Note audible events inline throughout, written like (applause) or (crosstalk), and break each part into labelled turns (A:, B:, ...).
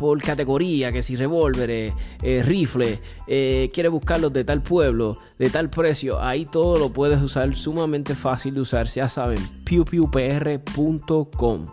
A: por categoría, que si revólveres, eh, rifles, eh, quieres buscarlos de tal pueblo, de tal precio, ahí todo lo puedes usar sumamente fácil de usar, ya saben, pewpewpr.com.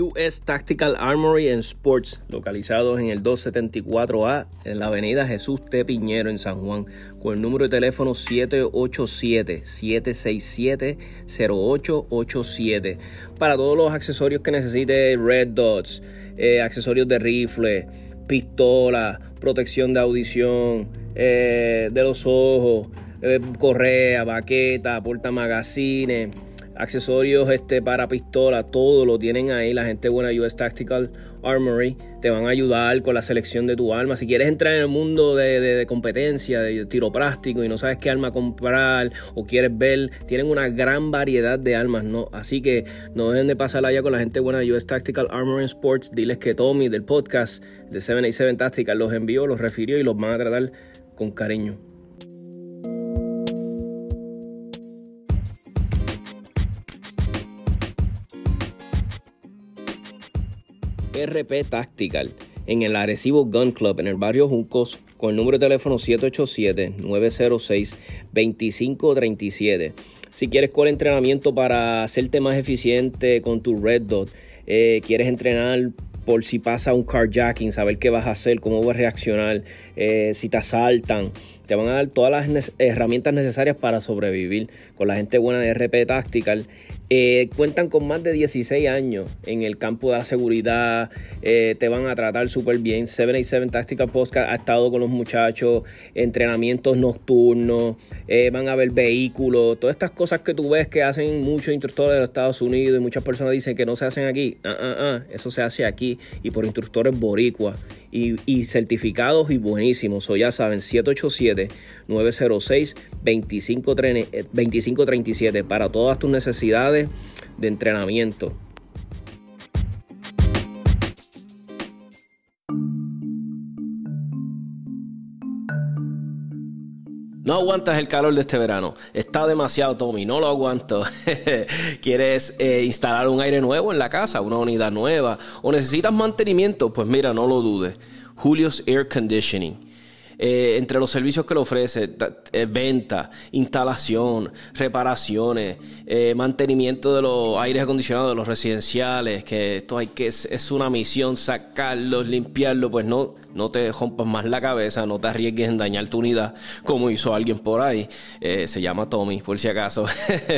A: US Tactical Armory and Sports, localizados en el 274A en la avenida Jesús T. Piñero en San Juan, con el número de teléfono 787-767-0887. Para todos los accesorios que necesite, Red Dots, eh, accesorios de rifle, pistola, protección de audición, eh, de los ojos, eh, correa, baqueta, porta magazines accesorios este, para pistola, todo lo tienen ahí. La gente buena US Tactical Armory te van a ayudar con la selección de tu arma. Si quieres entrar en el mundo de, competencia, de tiro práctico y no sabes qué arma comprar o quieres ver, tienen una gran variedad de armas, ¿no? Así que no dejen de pasar allá con la gente buena de US Tactical Armory Sports. Diles que Tommy del podcast de 787 Tactical los envió, los refirió y los van a tratar con cariño. RP Tactical en el Arecibo Gun Club en el barrio Juncos con el número de teléfono 787-906-2537. Si quieres con entrenamiento para hacerte más eficiente con tu Red Dot, eh, quieres entrenar por si pasa un carjacking, saber qué vas a hacer, cómo vas a reaccionar, eh, si te asaltan. Te van a dar todas las herramientas necesarias para sobrevivir con la gente buena de RP Tactical. Eh, cuentan con más de 16 años en el campo de la seguridad, eh, te van a tratar súper bien. 787 Tactical Podcast ha estado con los muchachos, entrenamientos nocturnos, eh, van a ver vehículos, todas estas cosas que tú ves que hacen muchos instructores de Estados Unidos y muchas personas dicen que no se hacen aquí. Ah, ah, eso se hace aquí y por instructores boricuas y, certificados y buenísimos. O ya saben, 787-906-2537 para todas tus necesidades de entrenamiento. No aguantas el calor de este verano. Está demasiado, Tommy. No lo aguanto. (laughs) ¿Quieres eh, instalar un aire nuevo en la casa? ¿Una unidad nueva? ¿O necesitas mantenimiento? Pues mira, no lo dudes. Julio's Air Conditioning eh, entre los servicios que le ofrece, eh, venta, instalación, reparaciones, eh, mantenimiento de los aires acondicionados de los residenciales, que esto hay que, es, una misión sacarlos, limpiarlo, pues no, no te rompas más la cabeza, no te arriesgues en dañar tu unidad, como hizo alguien por ahí. se llama Tommy, por si acaso.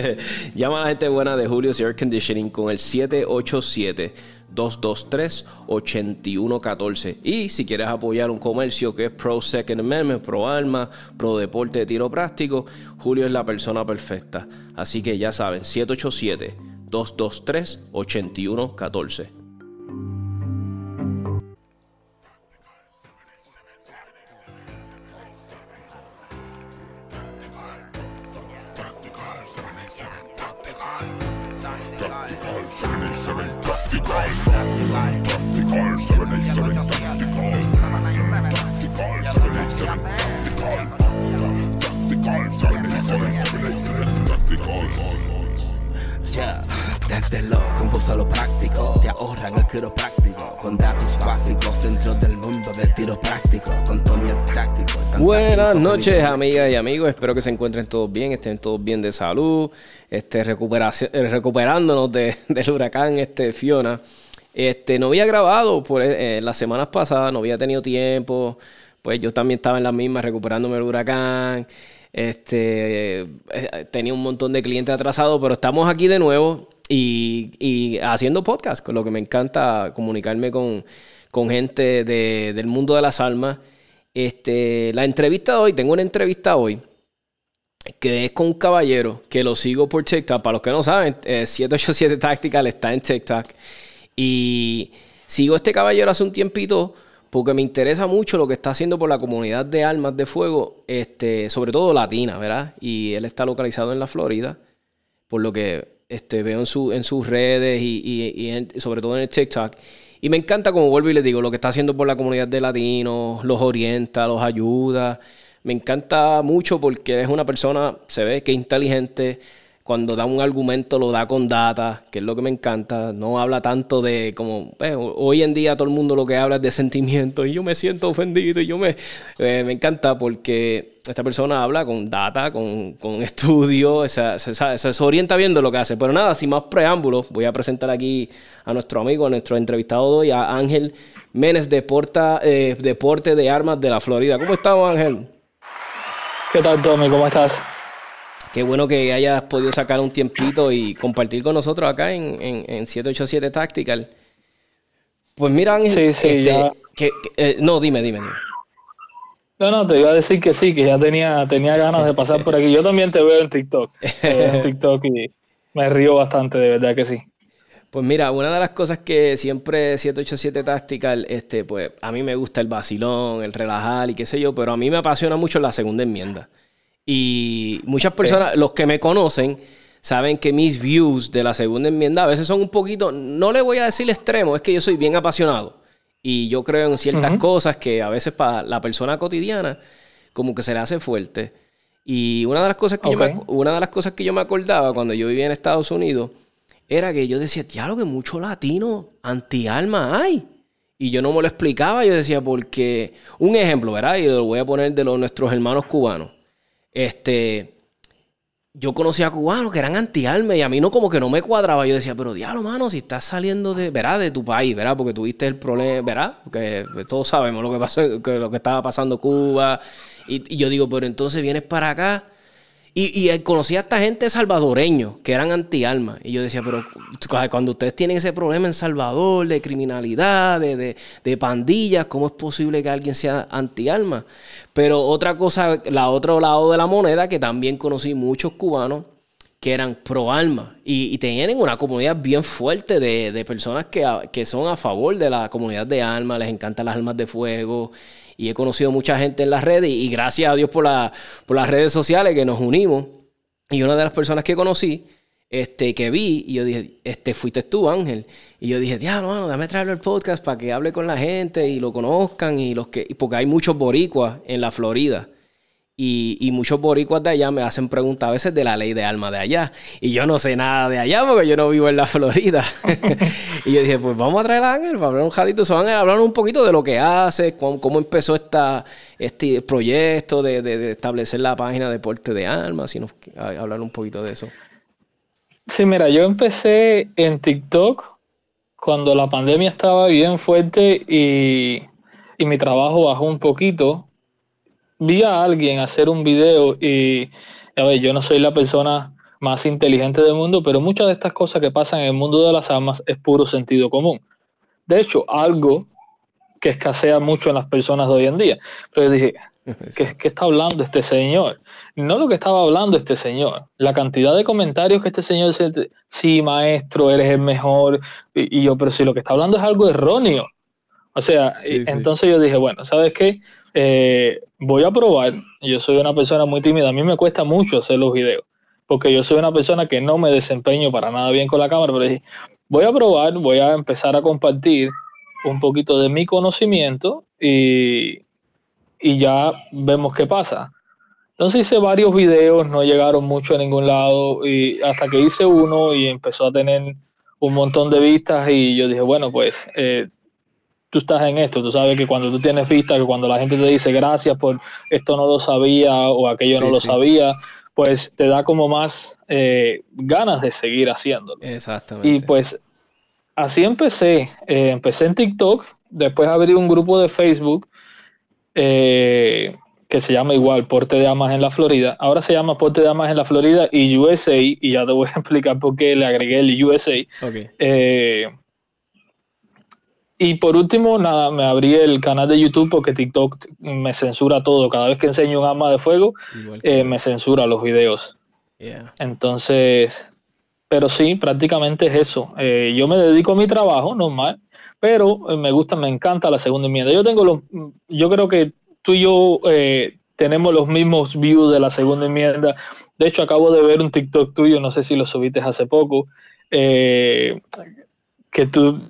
A: (laughs) Llama a la gente buena de Julio's Air Conditioning con el 787 223-8114. Y si quieres apoyar un comercio que es Pro Second Amendment, Pro Arma, Pro Deporte de Tiro Práctico, Julio es la persona perfecta. Así que ya saben, 787-223-8114.
B: Solo práctico te ahorran el quiropráctico con datos básicos dentro del mundo del tiro práctico con Tony el táctico.
A: Buenas noches amigas y amigos, espero que se encuentren todos bien, estén todos bien de salud, este, eh, recuperándonos de, (laughs) del huracán este, Fiona. Este, no había grabado por eh, las semanas pasadas, no había tenido tiempo, pues yo también estaba en las mismas recuperándome del huracán. Este, eh, tenía un montón de clientes atrasados, pero estamos aquí de nuevo y, haciendo podcast, con lo que me encanta comunicarme con, gente del mundo de las almas. Este, la entrevista de hoy, tengo una entrevista hoy que es con un caballero que lo sigo por TikTok. Para los que no saben, 787 eh, Tactical está en TikTok. Y sigo este caballero hace un tiempito porque me interesa mucho lo que está haciendo por la comunidad de armas de fuego, este, sobre todo latina, ¿verdad? Y él está localizado en la Florida, por lo que este, veo en, su, en sus redes y, sobre todo en el TikTok. Y me encanta, como vuelvo y les digo, lo que está haciendo por la comunidad de latinos, los orienta, los ayuda. Me encanta mucho porque es una persona, se ve que inteligente, cuando da un argumento lo da con data, que es lo que me encanta. No habla tanto de como pues, hoy en día todo el mundo lo que habla es de sentimientos y yo me siento ofendido y yo me, eh, me encanta porque esta persona habla con data, con, con (laughs) estudio, se, se, orienta viendo lo que hace. Pero nada, sin más preámbulos, voy a presentar aquí a nuestro amigo, a nuestro entrevistado de hoy, a Ángel Menes, Deporta, eh, Deporte de Armas de la Florida. ¿Cómo estamos, Ángel?
C: ¿Qué tal, Tommy? ¿Cómo estás?
A: Qué bueno que hayas podido sacar un tiempito y compartir con nosotros acá en, en, 787 Tactical. Pues mira, Ángel, sí, este, que, eh, no, dime, dime,
C: No, no, te iba a decir que sí, que ya tenía, tenía ganas de pasar por aquí. Yo también te veo en TikTok. en TikTok y me río bastante, de verdad que sí.
A: Pues mira, una de las cosas que siempre 787 Tactical, este, pues a mí me gusta el vacilón, el relajar y qué sé yo, pero a mí me apasiona mucho la segunda enmienda. Y muchas personas, los que me conocen, saben que mis views de la segunda enmienda a veces son un poquito, no le voy a decir extremo, es que yo soy bien apasionado. Y yo creo en ciertas cosas que a veces para la persona cotidiana como que se le hace fuerte. Y una de las cosas que, yo, me, una de las cosas que yo me acordaba cuando yo vivía en Estados Unidos era que yo decía, lo que mucho latino anti-alma hay. Y yo no me lo explicaba, yo decía, porque, un ejemplo, ¿verdad? Y lo voy a poner de los, nuestros hermanos cubanos. Este, yo conocía a cubanos que eran anti-alma y a mí no como que no me cuadraba. Yo decía, pero diablo, mano, si estás saliendo de, ¿verdad? de tu país, ¿verdad? Porque tuviste el problema, ¿verdad? Porque todos sabemos lo que pasó, que lo que estaba pasando Cuba. Y yo digo, pero entonces vienes para acá y, y conocí a esta gente salvadoreño que eran anti-alma. Y yo decía, pero cuando ustedes tienen ese problema en Salvador de criminalidad, de, de, pandillas, ¿cómo es posible que alguien sea anti-alma? Pero otra cosa, la otro lado de la moneda, que también conocí muchos cubanos que eran pro alma y, y, tienen una comunidad bien fuerte de, de personas que, que, son a favor de la comunidad de alma, les encantan las almas de fuego y he conocido mucha gente en las redes y, gracias a Dios por, por las redes sociales que nos unimos. Y una de las personas que conocí, este, que vi, y yo dije, este, fuiste tú, Ángel. Y yo dije, diablo, mano, dame traerlo el podcast para que hable con la gente y lo conozcan. y los que Porque hay muchos boricuas en la Florida. Y, muchos boricuas de allá me hacen preguntas a veces de la ley de alma de allá. Y yo no sé nada de allá porque yo no vivo en la Florida. (laughs) y yo dije, pues vamos a traer a Ángel para hablar un. Se van a hablar un poquito de lo que hace, cómo, empezó esta, este proyecto de, establecer la página de deporte de alma. Si nos hablar un poquito de eso.
C: Sí, mira, yo empecé en TikTok cuando la pandemia estaba bien fuerte y, y mi trabajo bajó un poquito vi a alguien hacer un video y, a ver, yo no soy la persona más inteligente del mundo, pero muchas de estas cosas que pasan en el mundo de las armas es puro sentido común. De hecho, algo que escasea mucho en las personas de hoy en día. Pero dije, (laughs) ¿qué, ¿qué, está hablando este señor? No lo que estaba hablando este señor, la cantidad de comentarios que este señor dice, sí, maestro, eres el mejor, y, yo, pero si lo que está hablando es algo erróneo. O sea, entonces yo dije, bueno, ¿sabes qué? Eh, voy a probar. Yo soy una persona muy tímida. A mí me cuesta mucho hacer los videos. Porque yo soy una persona que no me desempeño para nada bien con la cámara. Pero dije, voy a probar, voy a empezar a compartir un poquito de mi conocimiento y, y ya vemos qué pasa. Entonces hice varios videos, no llegaron mucho a ningún lado y hasta que hice uno y empezó a tener un montón de vistas y yo dije, bueno, pues eh, tú estás en esto, tú sabes que cuando tú tienes vista, que cuando la gente te dice gracias por esto no lo sabía o aquello no lo sabía, pues te da como más eh, ganas de seguir haciéndolo.
A: Exactamente.
C: Y pues así empecé. Eh, empecé en TikTok, después abrí un grupo de Facebook eh, que se llama igual Porte de Amas en la Florida. Ahora se llama Porte de Amas en la Florida y USA, y ya te voy a (laughs) explicar por qué le agregué el USA. Okay. Y por último, nada, me abrí el canal de YouTube porque TikTok me censura todo. Cada vez que enseño un arma de fuego, eh, me censura los videos. Entonces, pero sí, prácticamente es eso. Eh, yo me dedico a mi trabajo normal, pero eh, me gusta, me encanta la segunda enmienda. Yo tengo los, yo creo que tú y yo eh, tenemos los mismos views de la segunda enmienda. De hecho, acabo de ver un TikTok tuyo, no sé si lo subiste hace poco, que tú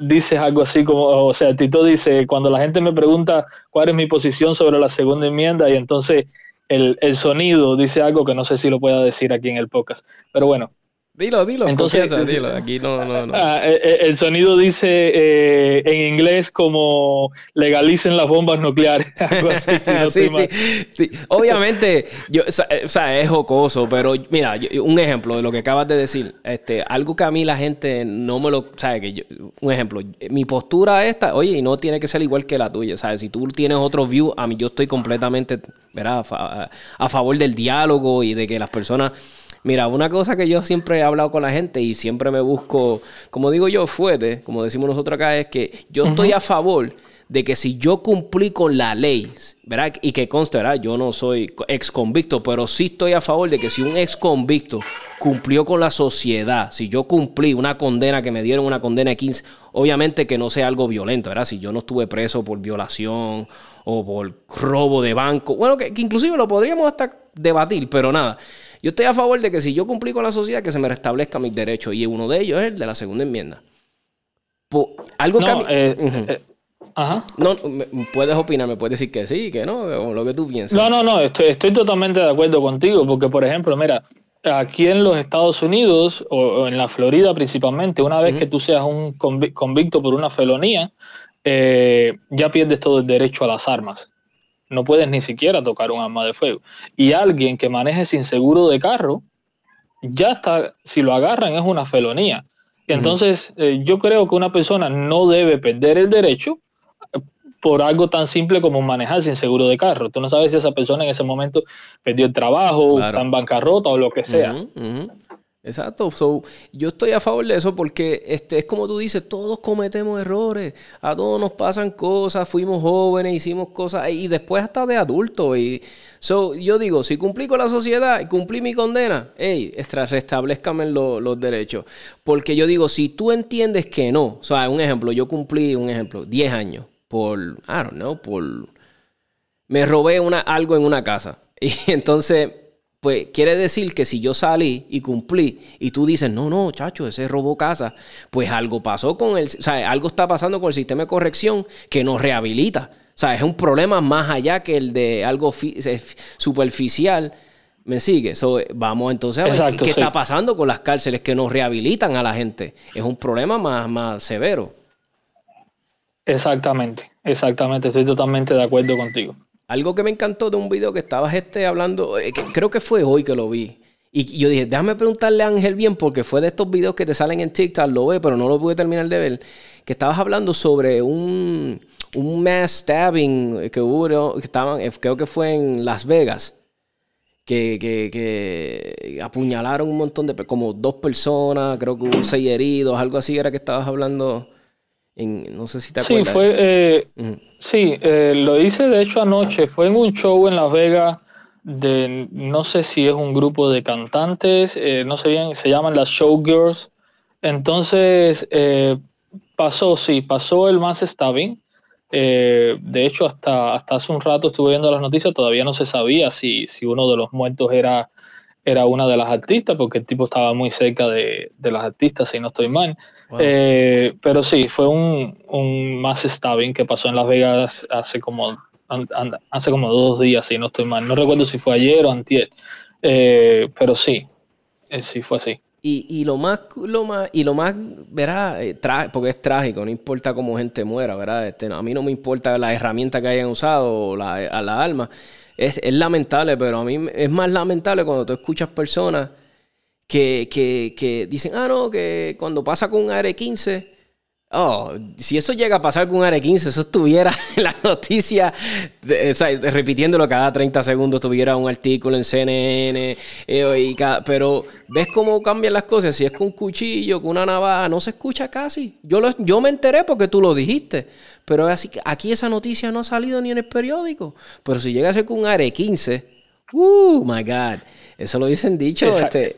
C: dices algo así como, o sea, Tito dice, cuando la gente me pregunta cuál es mi posición sobre la segunda enmienda y entonces el, el sonido dice algo que no sé si lo pueda decir aquí en el podcast. Pero bueno,
A: Dilo, dilo, Entonces, dilo. Aquí no, no, no.
C: Ah, eh, eh, el sonido dice eh, en inglés como legalicen las bombas nucleares. (laughs)
A: sí, sí, sí, Obviamente, yo, o sea, es jocoso, pero mira, un ejemplo de lo que acabas de decir. Este, algo que a mí la gente no me lo. ¿Sabes? Que un ejemplo, mi postura esta, oye, y no tiene que ser igual que la tuya. ¿Sabes? Si tú tienes otro view, a mí yo estoy completamente ¿verdad? a favor del diálogo y de que las personas Mira, una cosa que yo siempre he hablado con la gente y siempre me busco, como digo yo, fuerte, como decimos nosotros acá, es que yo estoy a favor de que si yo cumplí con la ley, ¿verdad? Y que conste, ¿verdad? Yo no soy ex convicto, pero sí estoy a favor de que si un ex convicto cumplió con la sociedad, si yo cumplí una condena que me dieron una condena de 15, obviamente que no sea algo violento, ¿verdad? Si yo no estuve preso por violación o por robo de banco, bueno, que, que inclusive lo podríamos hasta debatir, pero nada. Yo estoy a favor de que si yo cumplí con la sociedad, que se me restablezca mis derechos. Y uno de ellos es el de la segunda enmienda. algo que eh, eh, Ajá. No, puedes opinar, me puedes decir que sí, que no, o lo que tú piensas.
C: No, no, no, estoy, estoy totalmente de acuerdo contigo, porque por ejemplo, mira, aquí en los Estados Unidos, o, en la Florida principalmente, una vez que tú seas un convicto por una felonía, eh, ya pierdes todo el derecho a las armas no puedes ni siquiera tocar un arma de fuego. Y alguien que maneje sin seguro de carro, ya está, si lo agarran es una felonía. Entonces eh, yo creo que una persona no debe perder el derecho eh, por algo tan simple como manejar sin seguro de carro. Tú no sabes si esa persona en ese momento perdió el trabajo, está en bancarrota o lo que sea.
A: Exacto. So, yo estoy a favor de eso porque este, es como tú dices, todos cometemos errores, a todos nos pasan cosas, fuimos jóvenes, hicimos cosas y después hasta de adultos. Y, so, yo digo, si cumplí con la sociedad y cumplí mi condena, hey, restablezcame los derechos. Porque yo digo, si tú entiendes que no, o sea, un ejemplo, yo cumplí, un ejemplo, 10 años por, I don't know, por... Me robé una, algo en una casa. (laughs) Y entonces pues quiere decir que si yo salí y cumplí y tú dices, no, no, chacho, ese robó casa, pues algo pasó con el, o sea, algo está pasando con el sistema de corrección que nos rehabilita. O sea, es un problema más allá que el de algo superficial. ¿Me sigue? vamos entonces a ver qué, está pasando con las cárceles que nos rehabilitan a la gente. Es un problema más, más severo.
C: Exactamente, exactamente. Estoy totalmente de acuerdo contigo.
A: Algo que me encantó de un video que estabas este hablando, eh, creo que fue hoy que lo vi. Y yo dije, déjame preguntarle a Ángel bien, porque fue de estos videos que te salen en TikTok, lo ve, pero no lo pude terminar de ver. Que estabas hablando sobre un, un mass stabbing que hubo, que estaban, eh, creo que fue en Las Vegas. Que, que, que, apuñalaron un montón de, como dos personas, creo que hubo seis heridos, algo así era que estabas hablando no sé si te acuerdas.
C: Sí, fue, eh, sí eh, lo hice de hecho anoche. Fue en un show en Las Vegas de, no sé si es un grupo de cantantes, eh, no sé bien, se llaman las Showgirls. Entonces, pasó, sí, pasó el mass stabbing. de hecho, hasta, hasta hace un rato estuve viendo las noticias, todavía no se sabía si, si uno de los muertos era era una de las artistas, porque el tipo estaba muy cerca de, las artistas, si no estoy mal. Eh, pero sí, fue un, un mass stabbing que pasó en Las Vegas hace como, hace como dos días, si no estoy mal. No recuerdo si fue ayer o antier, eh, pero sí, eh, sí fue así.
A: Y, lo más, lo más, y lo más, verá, porque es trágico, no importa cómo gente muera, ¿verdad? Este, a mí no me importa la herramienta que hayan usado o la, a la alma es, lamentable, pero a mí es más lamentable cuando tú escuchas personas que, que, dicen, ah, no, que cuando pasa con un AR-15, oh, si eso llega a pasar con un AR-15, eso estuviera (laughs) en la noticia, repitiéndolo cada 30 segundos, tuviera un artículo en CNN, eh, pero ves cómo cambian las cosas, si es con un cuchillo, con una navaja, no se escucha casi. Yo, lo, yo me enteré porque tú lo dijiste. Pero así, aquí esa noticia no ha salido ni en el periódico. Pero si llega a ser con un AR-15, ¡uh, my God! Eso lo dicen dicho. Este...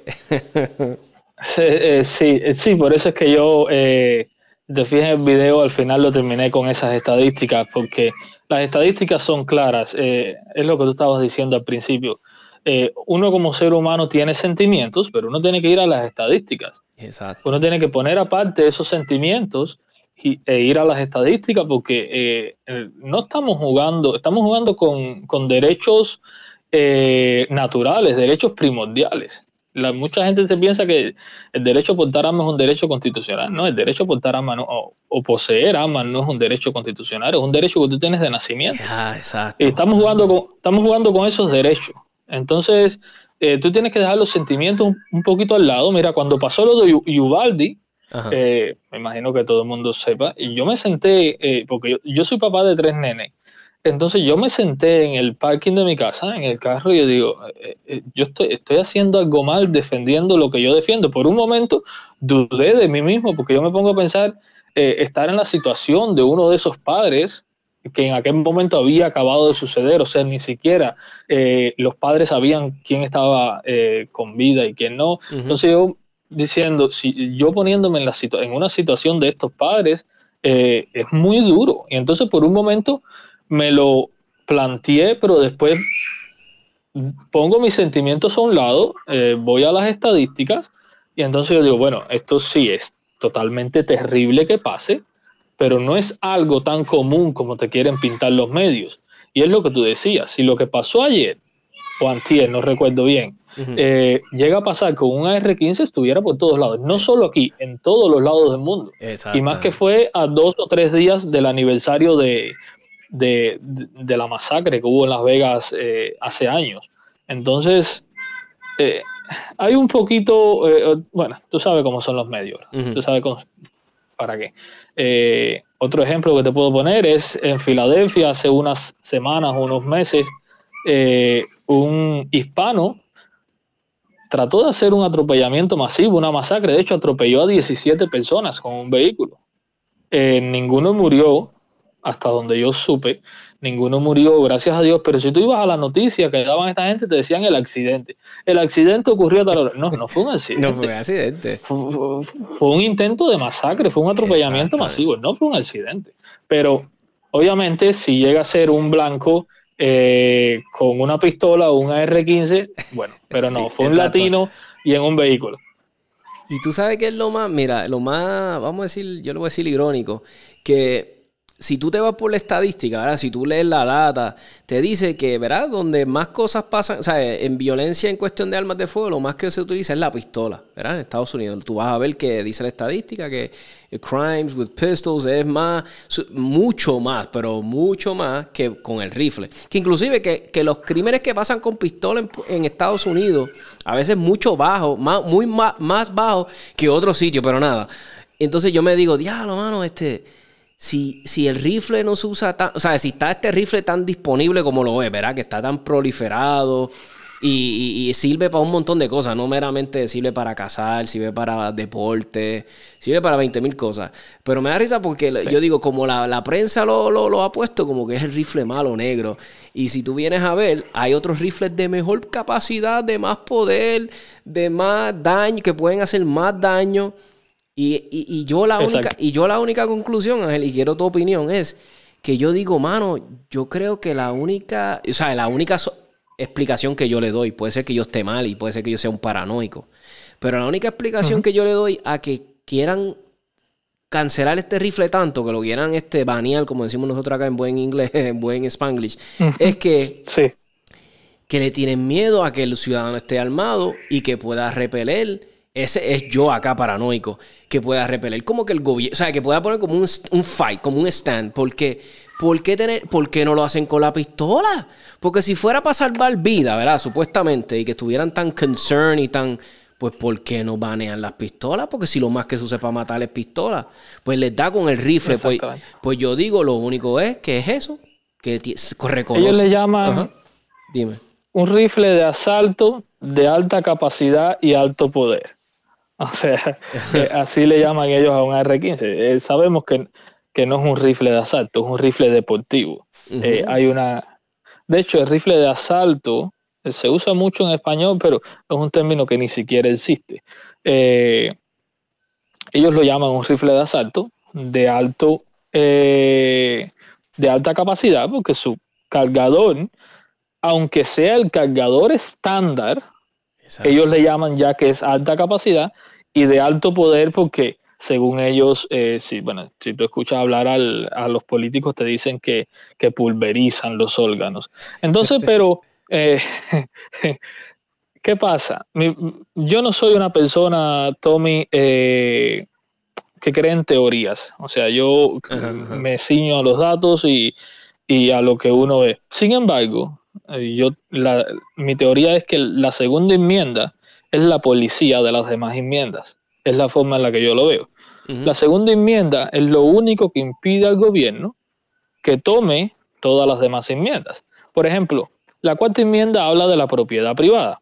C: Sí, sí, por eso es que yo, eh, te fijas en el video, al final lo terminé con esas estadísticas, porque las estadísticas son claras, es lo que tú estabas diciendo al principio. uno como ser humano tiene sentimientos, pero uno tiene que ir a las estadísticas. Exacto. Uno tiene que poner aparte esos sentimientos e ir a las estadísticas porque eh, no estamos jugando, estamos jugando con, derechos eh, naturales, derechos primordiales. La, mucha gente se piensa que el derecho a portar armas es un derecho constitucional. No, el derecho a portar armas o, poseer armas no es un derecho constitucional, es un derecho que tú tienes de nacimiento.
A: Ah, exacto.
C: Y estamos jugando con, estamos jugando con esos derechos. Entonces, eh, tú tienes que dejar los sentimientos un, poquito al lado. Mira, cuando pasó lo de Ubaldi, eh, me imagino que todo el mundo sepa. Y yo me senté, eh, porque yo, soy papá de tres nenes. Entonces yo me senté en el parking de mi casa, en el carro, y yo digo, eh, yo estoy, estoy haciendo algo mal defendiendo lo que yo defiendo. Por un momento dudé de mí mismo, porque yo me pongo a pensar estar en la situación de uno de esos padres que en aquel momento había acabado de suceder, o sea, ni siquiera los padres sabían quién estaba con vida y quién no. Entonces yo diciendo, si yo poniéndome en, la en una situación de estos padres, eh, es muy duro. Y entonces por un momento me lo planteé, pero después pongo mis sentimientos a un lado, eh, voy a las estadísticas y entonces yo digo, bueno, esto sí es totalmente terrible que pase, pero no es algo tan común como te quieren pintar los medios. Y es lo que tú decías, si lo que pasó ayer o antier, no recuerdo bien, eh, llega a pasar con un AR-15 estuviera por todos lados, no solo aquí, en todos los lados del mundo. Y más que fue a dos o tres días del aniversario de, de, la masacre que hubo en Las Vegas eh, hace años. Entonces, eh, hay un poquito, bueno, tú sabes cómo son los medios, tú sabes para qué. otro ejemplo que te puedo poner es en Filadelfia hace unas semanas unos meses, un hispano trató de hacer un atropellamiento masivo, una masacre. De hecho, atropelló a 17 personas con un vehículo. Eh, ninguno murió, hasta donde yo supe, ninguno murió, gracias a Dios. Pero si tú ibas a la noticia que daban esta gente, te decían el accidente. El accidente ocurrió a tal hora. No, no fue un accidente. (laughs)
A: no fue un accidente. (laughs)
C: Fue, un intento de masacre, fue un atropellamiento masivo, no fue un accidente. Pero obviamente, si llega a ser un blanco eh, con una pistola o un AR-15, bueno, pero no, fue un latino y en un vehículo.
A: Y tú sabes que es lo más, mira, lo más, vamos a decir, yo lo voy a decir irónico, que si tú te vas por la estadística, ¿verdad? si tú lees la data, te dice que, ¿verdad? Donde más cosas pasan, o sea, en violencia en cuestión de armas de fuego, lo más que se utiliza es la pistola, ¿verdad? En Estados Unidos. Tú vas a ver que dice la estadística que crimes with pistols es más, mucho más, pero mucho más que con el rifle. Que inclusive que, los crímenes que pasan con pistola en, Estados Unidos, a veces mucho bajo, más, muy más, más bajo que otros sitios, pero nada. Entonces yo me digo, diablo, mano, este si, si el rifle no se usa tan, o sea, si está este rifle tan disponible como lo es, ¿verdad? Que está tan proliferado y, sirve para un montón de cosas, no meramente sirve para cazar, sirve para deporte, sirve para 20 mil cosas. Pero me da risa porque yo digo, como la, prensa lo, lo, ha puesto como que es el rifle malo negro. Y si tú vienes a ver, hay otros rifles de mejor capacidad, de más poder, de más daño, que pueden hacer más daño. Y, yo la única, y yo la única conclusión, Ángel, y quiero tu opinión, es que yo digo, mano, yo creo que la única, o sea, la única explicación que yo le doy, puede ser que yo esté mal y puede ser que yo sea un paranoico, pero la única explicación que yo le doy a que quieran cancelar este rifle tanto, que lo quieran este banear, como decimos nosotros acá en buen inglés, (laughs) en buen spanglish, es que, que le tienen miedo a que el ciudadano esté armado y que pueda repeler ese es yo acá paranoico, que pueda repeler como que el gobierno, o sea, que pueda poner como un, fight, como un stand, porque ¿por qué, tener, ¿por qué no lo hacen con la pistola? Porque si fuera para salvar vida, ¿verdad? Supuestamente, y que estuvieran tan concerned y tan, pues ¿por qué no banean las pistolas? Porque si lo más que se usa para matar es pistola, pues les da con el rifle. Pues, pues yo digo, lo único es que es eso, que reconoce.
C: Ellos le llaman Dime. un rifle de asalto de alta capacidad y alto poder. (laughs) O sea, eh, así le llaman ellos a un AR-15. Eh, sabemos que, no es un rifle de asalto, es un rifle deportivo. Eh, hay una. De hecho, el rifle de asalto se usa mucho en español, pero es un término que ni siquiera existe. Eh, ellos lo llaman un rifle de asalto de alto eh, de alta capacidad, porque su cargador, aunque sea el cargador estándar, ellos le llaman ya que es alta capacidad y de alto poder porque según ellos, eh, si, bueno, si tú escuchas hablar a los políticos, te dicen que, pulverizan los órganos. Entonces, (laughs) pero, eh, (laughs) ¿qué pasa? yo no soy una persona, Tommy, eh, que cree en teorías. O sea, yo me ciño a los datos y, a lo que uno ve. Sin embargo, yo, mi teoría es que la segunda enmienda es la policía de las demás enmiendas. Es la forma en la que yo lo veo. La segunda enmienda es lo único que impide al gobierno que tome todas las demás enmiendas. Por ejemplo, la cuarta enmienda habla de la propiedad privada.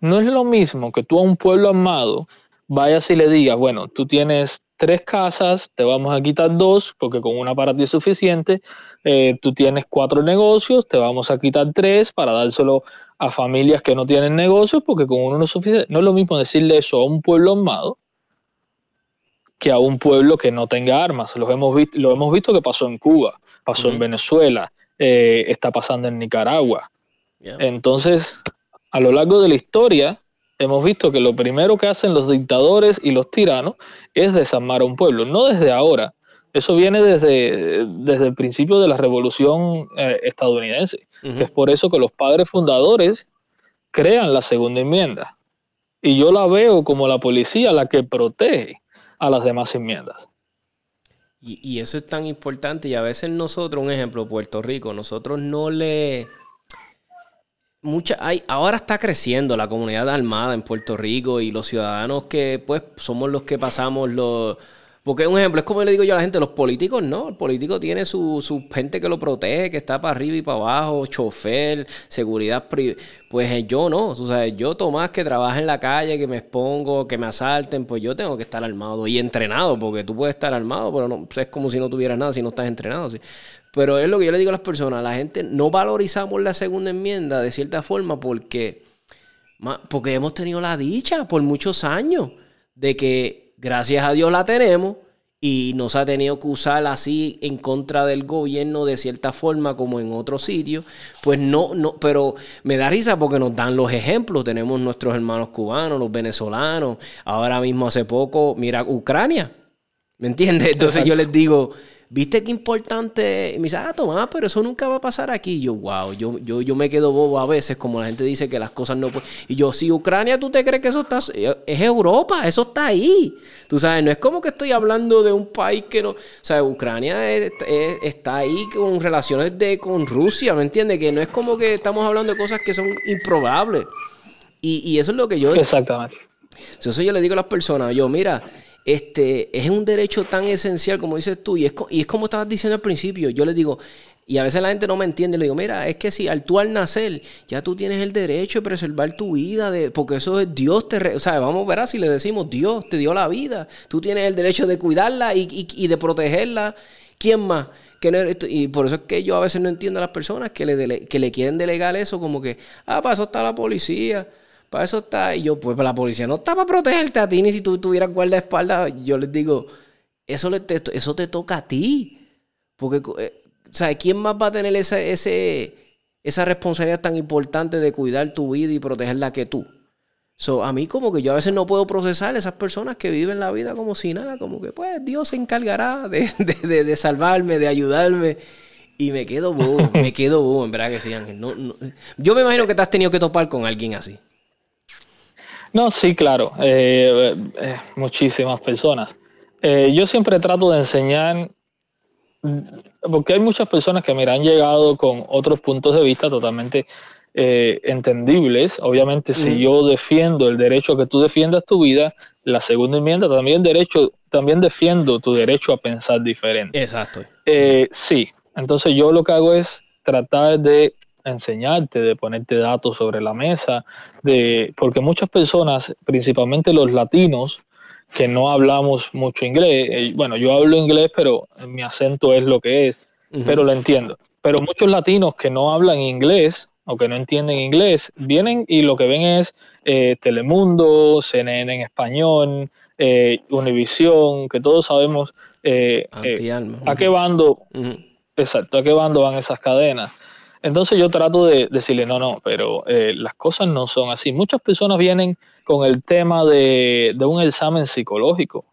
C: No es lo mismo que tú a un pueblo armado vayas y le digas, bueno, tú tienes tres casas, te vamos a quitar dos porque con una para ti es suficiente, eh, tú tienes cuatro negocios, te vamos a quitar tres para dárselo a familias que no tienen negocios porque con uno no es suficiente. No es lo mismo decirle eso a un pueblo armado que a un pueblo que no tenga armas. Lo hemos visto, lo hemos visto que pasó en Cuba, pasó en Venezuela, eh, está pasando en Nicaragua. Entonces, a lo largo de la historia, hemos visto que lo primero que hacen los dictadores y los tiranos es desarmar a un pueblo, no desde ahora. Eso viene desde, desde el principio de la revolución eh, estadounidense. Es por eso que los padres fundadores crean la segunda enmienda. Y yo la veo como la policía la que protege a las demás enmiendas.
A: Y, eso es tan importante y a veces nosotros, un ejemplo, Puerto Rico, nosotros no le... Mucha, hay, ahora está creciendo la comunidad armada en Puerto Rico y los ciudadanos que pues somos los que pasamos los porque un ejemplo, es como le digo yo a la gente, los políticos no, el político tiene su, su gente que lo protege, que está para arriba y para abajo, chofer, seguridad privada. Pues eh, yo no, o sea, yo Tomás que trabaja en la calle, que me expongo, que me asalten, pues yo tengo que estar armado y entrenado, porque tú puedes estar armado, pero no, es como si no tuvieras nada si no estás entrenado. ¿sí? Pero es lo que yo le digo a las personas, la gente no valorizamos la segunda enmienda de cierta forma porque, porque hemos tenido la dicha por muchos años de que Gracias a Dios la tenemos y no se ha tenido que usar así en contra del gobierno de cierta forma como en otros sitios. Pues no, no, pero me da risa porque nos dan los ejemplos. Tenemos nuestros hermanos cubanos, los venezolanos. Ahora mismo hace poco, mira, Ucrania. ¿Me entiendes? Entonces yo les digo, ¿Viste qué importante? Y me dice, ah, Tomás, pero eso nunca va a pasar aquí. Y yo, wow, yo, yo, yo me quedo bobo a veces, como la gente dice que las cosas no pueden. Y yo, si Ucrania, ¿tú te crees que eso está.? Es Europa, eso está ahí. Tú sabes, no es como que estoy hablando de un país que no. O sea, Ucrania está ahí con relaciones de, con Rusia, ¿me entiendes? Que no es como que estamos hablando de cosas que son improbables. Y, y eso es lo que yo.
C: Exactamente.
A: Eso yo le digo a las personas, yo, mira este, es un derecho tan esencial como dices tú, y es, y es como estabas diciendo al principio, yo les digo, y a veces la gente no me entiende, le digo, mira, es que si al tú al nacer, ya tú tienes el derecho de preservar tu vida, de, porque eso es Dios te... o sea, vamos a ver si le decimos, Dios te dio la vida, tú tienes el derecho de cuidarla y, de protegerla. ¿Quién más? Y por eso es que yo a veces no entiendo a las personas que le, que le quieren delegar eso como que, ah, para eso está la policía. Para eso está. Y yo, pues la policía no está para protegerte a ti, ni si tú tuvieras guardaespaldas. Yo les digo, eso, te, eso te toca a ti. Porque, eh, ¿sabes? ¿Quién más va a tener esa, ese, esa responsabilidad tan importante de cuidar tu vida y protegerla que tú? So, a mí como que yo a veces no puedo procesar esas personas que viven la vida como si nada, como que pues Dios se encargará de, (laughs) de, salvarme, de ayudarme. Y me quedo bobo, me (laughs) quedo bobo, en verdad que sí, Ángel. No, no. Yo me imagino que te has tenido que topar con alguien así.
C: No, sí, claro, eh, eh, muchísimas personas. Eh, yo siempre trato de enseñar, porque hay muchas personas que me han llegado con otros puntos de vista totalmente entendibles. Obviamente, si yo defiendo el derecho a que tú defiendas tu vida, la segunda enmienda también derecho, también defiendo tu derecho a pensar diferente.
A: Exacto.
C: sí, entonces yo lo que hago es tratar de enseñarte, de ponerte datos sobre la mesa, de, porque muchas personas, principalmente los latinos, que no hablamos mucho inglés, eh, bueno, yo hablo inglés, pero mi acento es lo que es, pero lo entiendo. Pero muchos latinos que no hablan inglés o que no entienden inglés, vienen y lo que ven es eh, Telemundo, CNN en español, eh, Univisión, que todos sabemos eh, a qué bando, exacto, a qué bando van esas cadenas. Entonces yo trato de decirle, no, no, pero las cosas no son así. Muchas personas vienen con el tema de, un examen psicológico.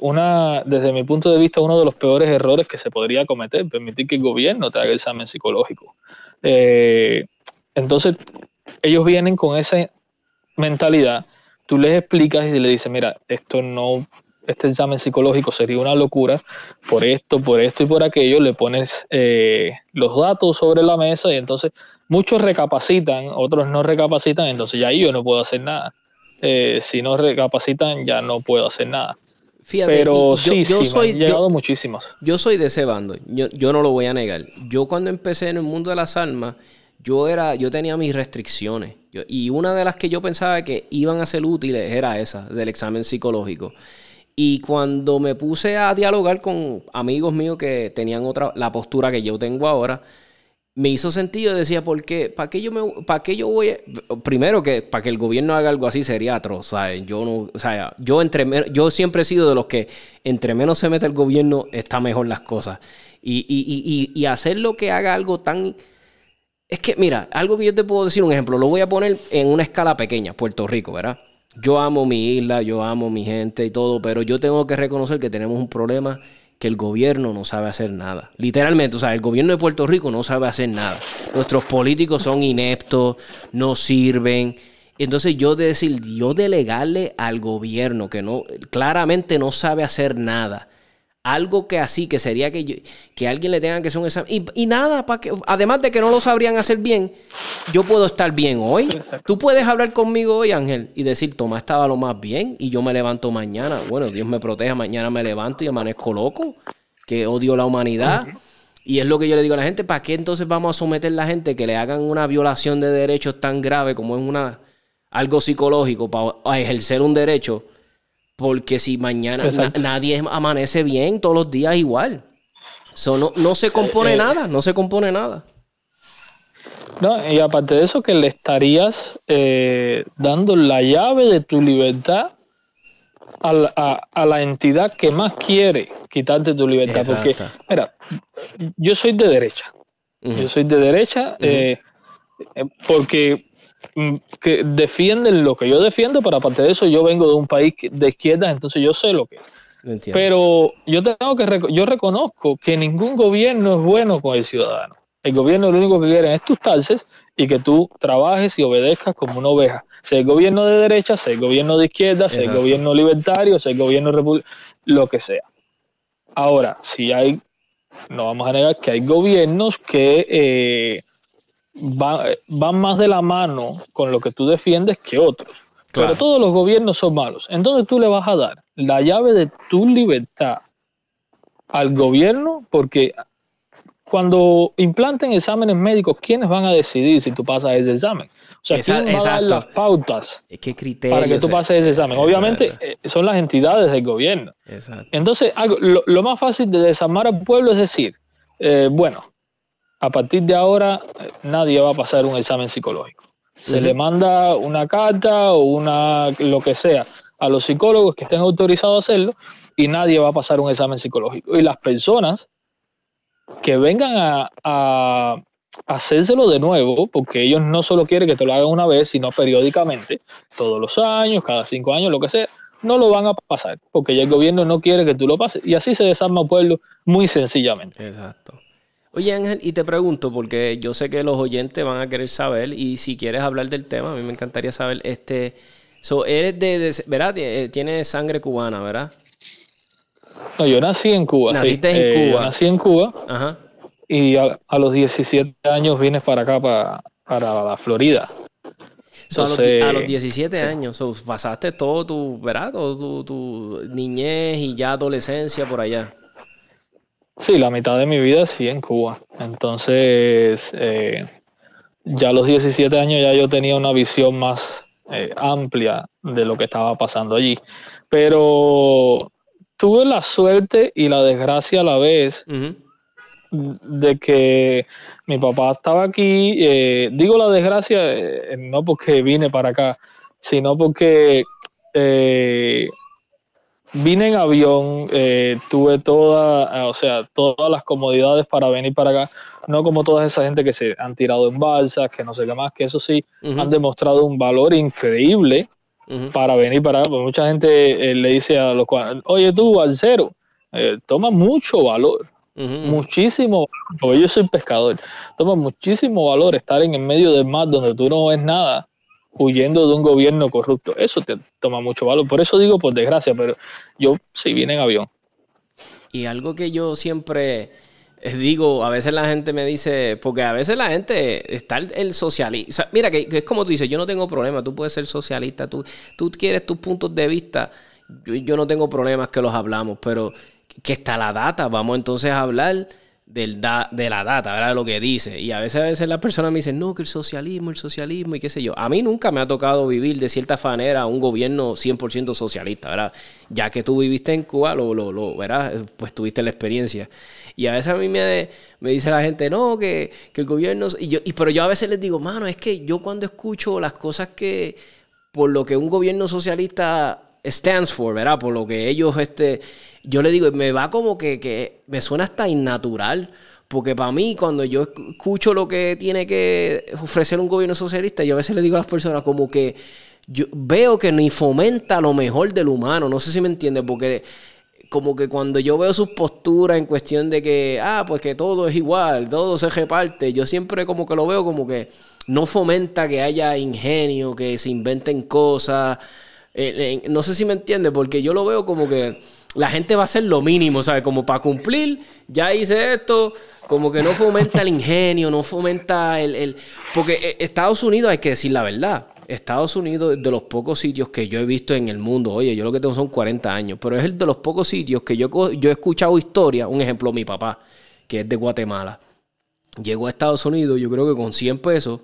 C: una, desde mi punto de vista, uno de los peores errores que se podría cometer, permitir que el gobierno te haga examen psicológico. entonces, ellos vienen con esa mentalidad, tú les explicas y le dices, mira, esto no, este examen psicológico sería una locura por esto, por esto y por aquello, le pones eh, los datos sobre la mesa y entonces muchos recapacitan, otros no recapacitan, entonces ya ahí yo no puedo hacer nada. Eh, si no recapacitan, ya no puedo hacer nada. Fíjate, Pero yo, sí, sí, soy, llegado muchísimos.
A: Yo soy de ese bando, yo, yo no lo voy a negar. Yo cuando empecé en el mundo de las almas, yo era, yo tenía mis restricciones. y una de las que yo pensaba que iban a ser útiles era esa, del examen psicológico. Y cuando me puse a dialogar con amigos míos que tenían otra, la postura que yo tengo ahora, me hizo sentido. Decía, ¿por qué? ¿Para qué yo me, para qué yo voy? Primero que para que el gobierno haga algo así sería atroz. Yo no, yo entre yo siempre he sido de los que entre menos se mete el gobierno está mejor las cosas. Y, y, y, y hacer lo que haga algo tan es que, mira, algo que yo te puedo decir, un ejemplo, lo voy a poner en una escala pequeña, Puerto Rico, ¿verdad? Yo amo mi isla, yo amo mi gente y todo, pero yo tengo que reconocer que tenemos un problema que el gobierno no sabe hacer nada. Literalmente, o sea, el gobierno de Puerto Rico no sabe hacer nada. Nuestros políticos son ineptos, no sirven. Entonces yo de decir, yo delegarle al gobierno que no, claramente no sabe hacer nada algo que así, que sería que, que alguien le tenga que hacer un examen. Y, nada, para que, además de que no lo sabrían hacer bien, yo puedo estar bien hoy. Tú puedes hablar conmigo hoy, Ángel, y decir, Tomás estaba lo más bien y yo me levanto mañana. Bueno, Dios me proteja, mañana me levanto y amanezco loco, que odio la humanidad. Y es lo que yo le digo a la gente, ¿para qué entonces vamos a someter a la gente que le hagan una violación de derechos tan grave como es una algo psicológico para ejercer un derecho? Porque si mañana nadie amanece bien todos los días igual. no, se compone eh, nada, no se compone nada.
C: No, y aparte de eso, que le estarías eh, dando la llave de tu libertad a la, entidad que más quiere quitarte tu libertad. Porque, mira, yo soy de derecha. Yo soy de derecha eh, porque que defienden lo que yo defiendo, pero aparte de eso yo vengo de un país de izquierda, entonces yo sé lo que es. Pero yo tengo que yo reconozco que ningún gobierno es bueno con el ciudadano. El gobierno lo único que quiere es tus taxes y que tú trabajes y obedezcas como una oveja. Sea el gobierno de derecha, sea el gobierno de izquierda, sea el gobierno libertario, sea el gobierno republicano, lo que sea. Ahora, si hay, no vamos a negar que hay gobiernos que eh, van más de la mano con lo que tú defiendes que otros. Pero todos los gobiernos son malos. Entonces tú le vas a dar la llave de tu libertad al gobierno porque cuando implanten exámenes médicos, ¿quiénes van a decidir si tú pasas ese examen? O sea, ¿quién va a dar las pautas para que tú pases ese examen? Obviamente eh, son las entidades del gobierno. Entonces, lo, más fácil de desarmar al pueblo es decir, eh, bueno, a partir de ahora nadie va a pasar un examen psicológico. Se le manda una carta o una lo que sea a los psicólogos que estén autorizados a hacerlo y nadie va a pasar un examen psicológico. Y las personas que vengan a, a, hacérselo de nuevo, porque ellos no solo quieren que te lo hagan una vez, sino periódicamente, todos los años, cada cinco años, lo que sea, no lo van a pasar, porque ya el gobierno no quiere que tú lo pases. Y así se desarma el pueblo muy sencillamente.
A: Exacto. Oye Ángel, y te pregunto, porque yo sé que los oyentes van a querer saber, y si quieres hablar del tema, a mí me encantaría saber, este, so, eres de, ¿verdad? Eh, tienes sangre cubana, ¿verdad?
C: No, yo nací en Cuba.
A: Naciste en eh, Cuba.
C: nací en Cuba. Ajá. Y a, los 17 años vine para acá, para, para la Florida.
A: a, los, 17 años, pasaste todo tu, ¿verdad? Todo tu niñez y ya adolescencia por allá.
C: Sí, la mitad de mi vida sí en Cuba. Entonces, eh, ya a los 17 años ya yo tenía una visión más eh, amplia de lo que estaba pasando allí. Pero tuve la suerte y la desgracia a la vez de que mi papá estaba aquí. Eh, digo la desgracia, eh, no porque vine para acá, sino porque eh, vine en avión, tuve toda, o sea, todas las comodidades para venir para acá. No como toda esa gente que se han tirado en balsas, que no sé qué más, que eso sí, han demostrado un valor increíble para venir para acá. Porque mucha gente le dice a los oye tú, al cero, toma mucho valor Muchísimo, porque yo soy pescador, toma muchísimo valor estar en el medio del mar donde tú no ves nada, huyendo de un gobierno corrupto. Eso te toma mucho valor. Por eso digo, por desgracia, pero yo sí vine en avión.
A: Y algo que yo siempre digo, a veces la gente me dice, porque a veces la gente está el, socialista. mira, que, es como tú dices, yo no tengo problema, tú puedes ser socialista, tú, tú quieres tus puntos de vista, yo, yo no tengo problemas que los hablamos, pero que está la data. Vamos entonces a hablar del de la data, ¿verdad? Lo que dice. Y a veces, a veces las personas me dicen, no, que el socialismo, el socialismo y qué sé yo. A mí nunca me ha tocado vivir de cierta manera un gobierno 100% socialista, ¿verdad? Ya que tú viviste en Cuba, lo, lo, lo, ¿verdad? Pues tuviste la experiencia. Y a veces a mí me, me dice la gente, no, que, que el gobierno... Y yo, y, pero yo a veces les digo, mano, es que yo cuando escucho las cosas que... Por lo que un gobierno socialista stands for, ¿verdad? Por lo que ellos, este, yo le digo, me va como que, que me suena hasta innatural. Porque para mí, cuando yo escucho lo que tiene que ofrecer un gobierno socialista, yo a veces le digo a las personas como que yo veo que ni fomenta lo mejor del humano. No sé si me entiendes, porque como que cuando yo veo sus posturas en cuestión de que, ah, pues que todo es igual, todo se reparte, yo siempre como que lo veo como que no fomenta que haya ingenio, que se inventen cosas. Eh, no sé si me entiende, porque yo lo veo como que la gente va a hacer lo mínimo, ¿sabes? Como para cumplir, ya hice esto, como que no fomenta el ingenio, no fomenta el, Porque eh, Estados Unidos, hay que decir la verdad, Estados Unidos es de los pocos sitios que yo he visto en el mundo, oye, yo lo que tengo son 40 años, pero es el de los pocos sitios que yo, yo he escuchado historia, un ejemplo, mi papá, que es de Guatemala, llegó a Estados Unidos, yo creo que con 100 pesos,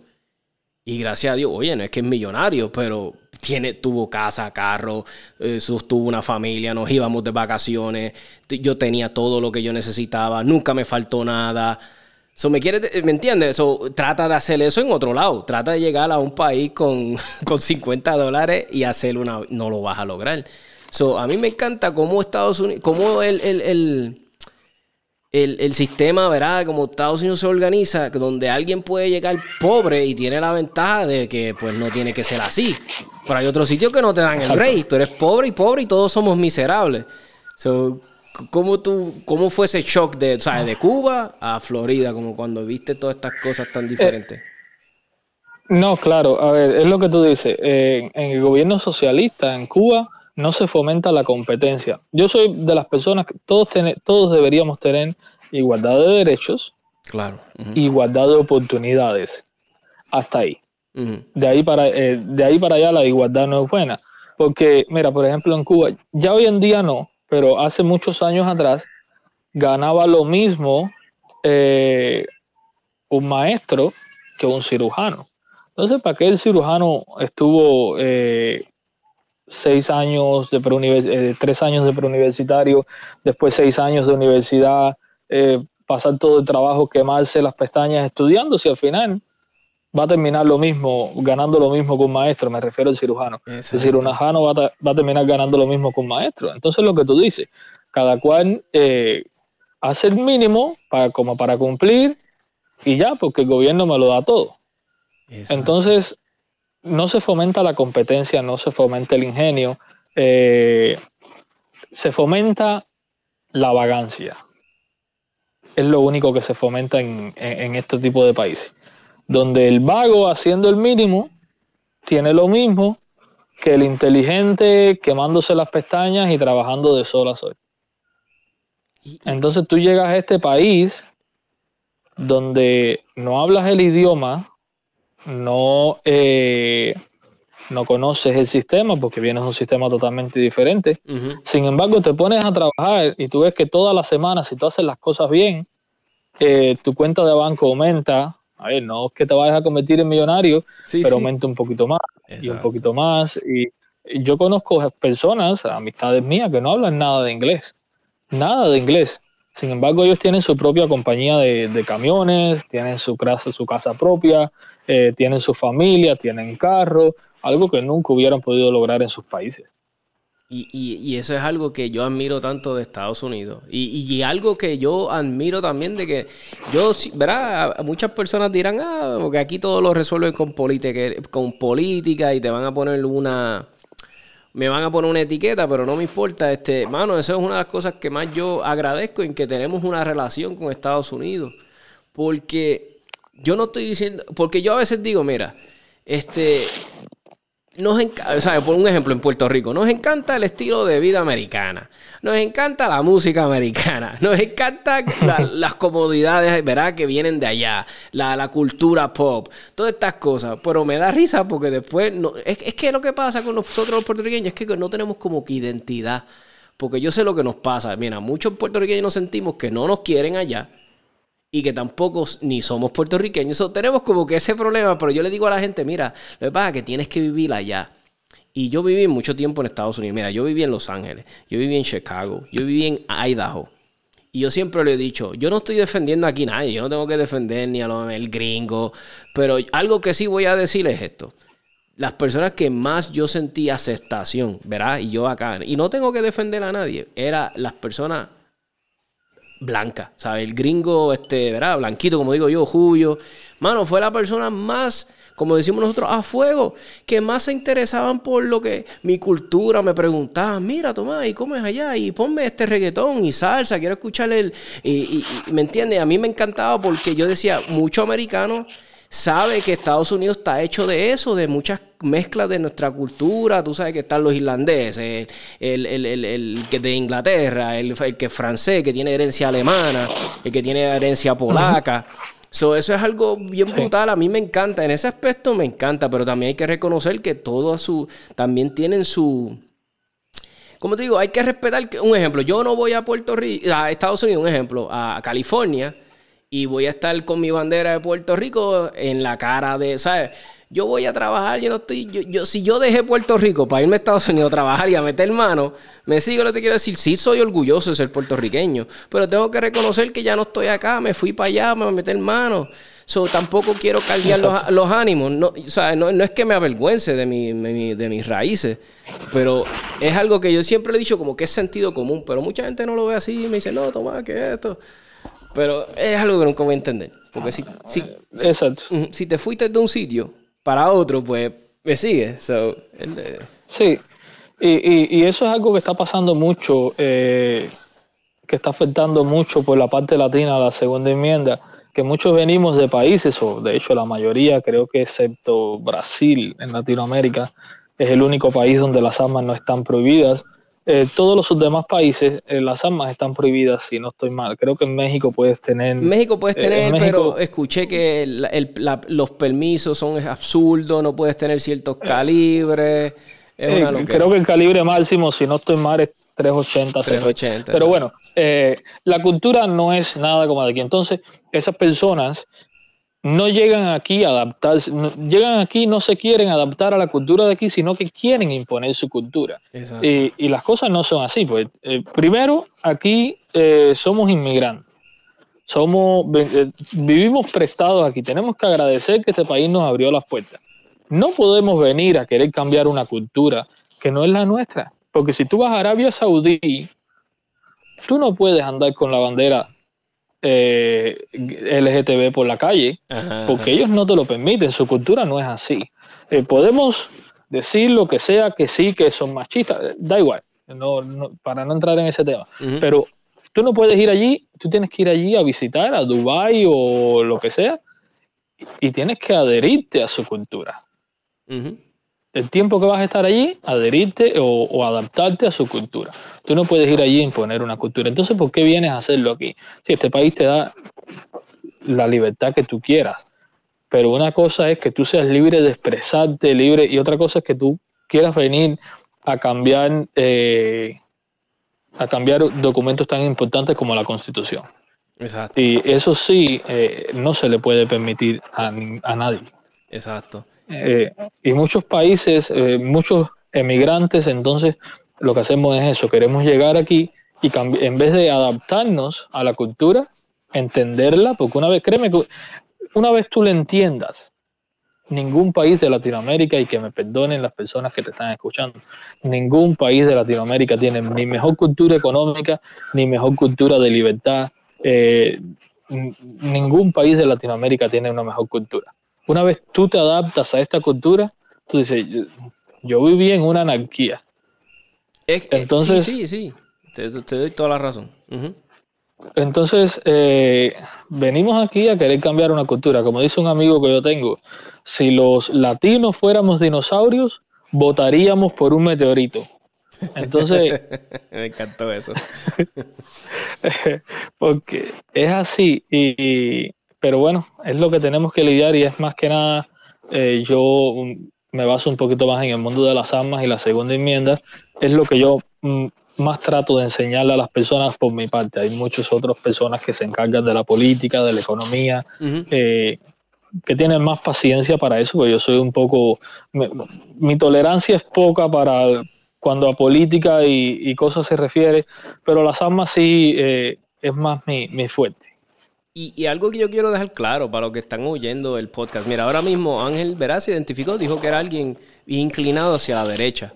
A: y gracias a Dios, oye, no es que es millonario, pero tiene, tuvo casa, carro, eh, sostuvo una familia, nos íbamos de vacaciones, yo tenía todo lo que yo necesitaba, nunca me faltó nada. So, ¿me, quiere, ¿Me entiendes? So, trata de hacer eso en otro lado. Trata de llegar a un país con, (laughs) con 50 dólares y hacer una... No lo vas a lograr. So, a mí me encanta cómo Estados Unidos... Cómo el, el el, sistema, ¿verdad? Como Estados Unidos se organiza, donde alguien puede llegar pobre y tiene la ventaja de que pues no tiene que ser así. Pero hay otros sitios que no te dan el rey. Tú eres pobre y pobre y todos somos miserables. ¿cómo, tú, ¿Cómo fue ese shock de, de Cuba a Florida? Como cuando viste todas estas cosas tan diferentes.
C: no, claro. A ver, es lo que tú dices. en el gobierno socialista en Cuba no se fomenta la competencia. Yo soy de las personas que todos, todos deberíamos tener igualdad de derechos,
A: claro.
C: igualdad de oportunidades. Hasta ahí. de, ahí para, eh, de ahí para allá la igualdad no es buena. Porque, mira, por ejemplo, en Cuba, ya hoy en día no, pero hace muchos años atrás ganaba lo mismo eh, un maestro que un cirujano. Entonces, ¿para qué el cirujano estuvo eh, seis años de eh, tres años de preuniversitario, después seis años de universidad, eh, pasar todo el trabajo, quemarse las pestañas estudiando, si al final va a terminar lo mismo, ganando lo mismo que un maestro, me refiero al cirujano. Es decir, un ajano va a, va a, terminar ganando lo mismo que un maestro. Entonces lo que tú dices, cada cual eh, hace el mínimo para, como para cumplir y ya, porque el gobierno me lo da todo. Entonces, no se fomenta la competencia, no se fomenta el ingenio, eh, se fomenta la vagancia. Es lo único que se fomenta en, en, este tipo de países, donde el vago haciendo el mínimo tiene lo mismo que el inteligente quemándose las pestañas y trabajando de sol a sol. Entonces tú llegas a este país donde no hablas el idioma, no, eh, no conoces el sistema porque vienes de un sistema totalmente diferente. Sin embargo, te pones a trabajar y tú ves que todas las semanas, si tú haces las cosas bien, eh, tu cuenta de banco aumenta. A ver, no es que te vayas a convertir en millonario, pero aumenta un poquito más y un poquito más. Y, yo conozco personas, amistades mías, que no hablan nada de inglés. Nada de inglés. Sin embargo, ellos tienen su propia compañía de, camiones, tienen su casa, su casa propia, eh, tienen su familia, tienen carro, algo que nunca hubieran podido lograr en sus países.
A: Y, eso es algo que yo admiro tanto de Estados Unidos. Y, algo que yo admiro también de que yo, ¿verdad? Muchas personas dirán, ah, porque aquí todo lo resuelven con política, con política y te van a poner una, me van a poner una etiqueta, pero no me importa. Este, mano, eso es una de las cosas que más yo agradezco en que tenemos una relación con Estados Unidos. Porque yo no estoy diciendo, porque yo a veces digo, mira, este, nos o sea, por un ejemplo, en Puerto Rico, nos encanta el estilo de vida americana, nos encanta la música americana, (laughs) nos encanta las comodidades, ¿verdad? Que vienen de allá, la, cultura pop, todas estas cosas, pero me da risa porque después, no, es, es, que lo que pasa con nosotros los puertorriqueños es que no tenemos como que identidad, porque yo sé lo que nos pasa, mira, muchos puertorriqueños nos sentimos que no nos quieren allá, y que tampoco ni somos puertorriqueños. tenemos como que ese problema, pero yo le digo a la gente, mira, lo que pasa es que tienes que vivir allá. Y yo viví mucho tiempo en Estados Unidos. Mira, yo viví en Los Ángeles, yo viví en Chicago, yo viví en Idaho. Y yo siempre le he dicho, yo no estoy defendiendo aquí a nadie, yo no tengo que defender ni a los el gringo, pero algo que sí voy a decir es esto. Las personas que más yo sentí aceptación, ¿verdad? Y yo acá, y no tengo que defender a nadie, eran las personas blanca, ¿sabes? El gringo, este, ¿verdad? Blanquito, como digo yo, Julio. Mano, fue la persona más, como decimos nosotros, a fuego, que más se interesaban por lo que mi cultura me preguntaban, mira, Tomás, ¿y cómo es allá? Y ponme este reggaetón y salsa, quiero escuchar el... Y, ¿me entiendes? A mí me encantaba porque yo decía, muchos americanos sabe que Estados Unidos está hecho de eso, de muchas mezclas de nuestra cultura. Tú sabes que están los irlandeses, el, el, que de Inglaterra, el, que es francés, que tiene herencia alemana, el que tiene herencia polaca. eso es algo bien brutal. A mí me encanta. En ese aspecto me encanta, pero también hay que reconocer que todos su, también tienen su. Como te digo, hay que respetar. Un ejemplo, yo no voy a Puerto Rico, a Estados Unidos, un ejemplo, a California y voy a estar con mi bandera de Puerto Rico en la cara de, ¿sabes? Yo voy a trabajar, yo no estoy, yo, si yo dejé Puerto Rico para irme a Estados Unidos a trabajar y a meter mano, me sigo lo que te quiero decir, sí soy orgulloso de ser puertorriqueño, pero tengo que reconocer que ya no estoy acá, me fui para allá, me voy a meter mano. So, tampoco quiero caldear los, ánimos. No, o sea, no, es que me avergüence de, mi, de mis raíces, pero es algo que yo siempre le he dicho como que es sentido común, pero mucha gente no lo ve así y me dice, no, toma, ¿qué es esto? Pero es algo que nunca voy a entender. Porque si, si, si, te fuiste de un sitio para otro, pues me sigues.
C: Sí, y, y, eso es algo que está pasando mucho, eh, que está afectando mucho por la parte latina a la segunda enmienda, que muchos venimos de países, o de hecho la mayoría, creo que excepto Brasil en Latinoamérica, es el único país donde las armas no están prohibidas eh, todos los demás países, eh, las armas están prohibidas, si no estoy mal. Creo que en México puedes tener.
A: México puedes eh, tener, pero escuché que los permisos son absurdos, no puedes tener ciertos calibres.
C: creo que el calibre máximo, si no estoy mal, es 380. 380 pero bueno, la cultura no es nada como de aquí. Entonces, esas personas no llegan aquí a adaptarse, llegan aquí no se quieren adaptar a la cultura de aquí, sino que quieren imponer su cultura. Y, las cosas no son así. Pues, eh, primero, aquí eh, somos inmigrantes. Somos, eh, vivimos prestados aquí. Tenemos que agradecer que este país nos abrió las puertas. No podemos venir a querer cambiar una cultura que no es la nuestra. Porque si tú vas a Arabia Saudí, tú no puedes andar con la bandera eh, LGTB por la calle, porque ellos no te lo permiten, su cultura no es así. Eh, podemos decir lo que sea, que sí, que son machistas, da igual, no, para no entrar en ese tema, pero tú no puedes ir allí, tú tienes que ir allí a visitar a Dubai o lo que sea, y tienes que adherirte a su cultura el tiempo que vas a estar allí, adherirte o, adaptarte a su cultura. Tú no puedes ir allí a imponer una cultura. Entonces, ¿por qué vienes a hacerlo aquí? Si este país te da la libertad que tú quieras, pero una cosa es que tú seas libre de expresarte, libre, y otra cosa es que tú quieras venir a cambiar, eh, a cambiar documentos tan importantes como la Constitución. Exacto. Y eso sí, eh, no se le puede permitir a, a nadie.
A: Exacto.
C: Eh, y muchos países, eh, muchos emigrantes, entonces lo que hacemos es eso, queremos llegar aquí y en vez de adaptarnos a la cultura, entenderla, porque una vez, créeme, una vez tú la entiendas, ningún país de Latinoamérica, y que me perdonen las personas que te están escuchando, ningún país de Latinoamérica tiene ni mejor cultura económica, ni mejor cultura de libertad. Eh, ningún país de Latinoamérica tiene una mejor cultura. Una vez tú te adaptas a esta cultura, tú dices, yo, viví en una anarquía.
A: Entonces, sí, sí, sí, te, doy toda la razón.
C: Entonces, eh, venimos aquí a querer cambiar una cultura. Como dice un amigo que yo tengo, si los latinos fuéramos dinosaurios, votaríamos por un meteorito. Entonces. (laughs)
A: Me encantó eso. (laughs)
C: porque es así. Y, pero bueno, es lo que tenemos que lidiar y es más que nada. Eh, yo me baso un poquito más en el mundo de las armas y la segunda enmienda. Es lo que yo mm, más trato de enseñarle a las personas por mi parte. Hay muchas otras personas que se encargan de la política, de la economía, eh, que tienen más paciencia para eso, porque yo soy un poco, mi, tolerancia es poca para cuando a política y, cosas se refiere, pero las armas sí eh, es más mi, mi fuerte.
A: Y, algo que yo quiero dejar claro para los que están oyendo el podcast, mira, ahora mismo Ángel Verás se identificó, dijo que era alguien inclinado hacia la derecha.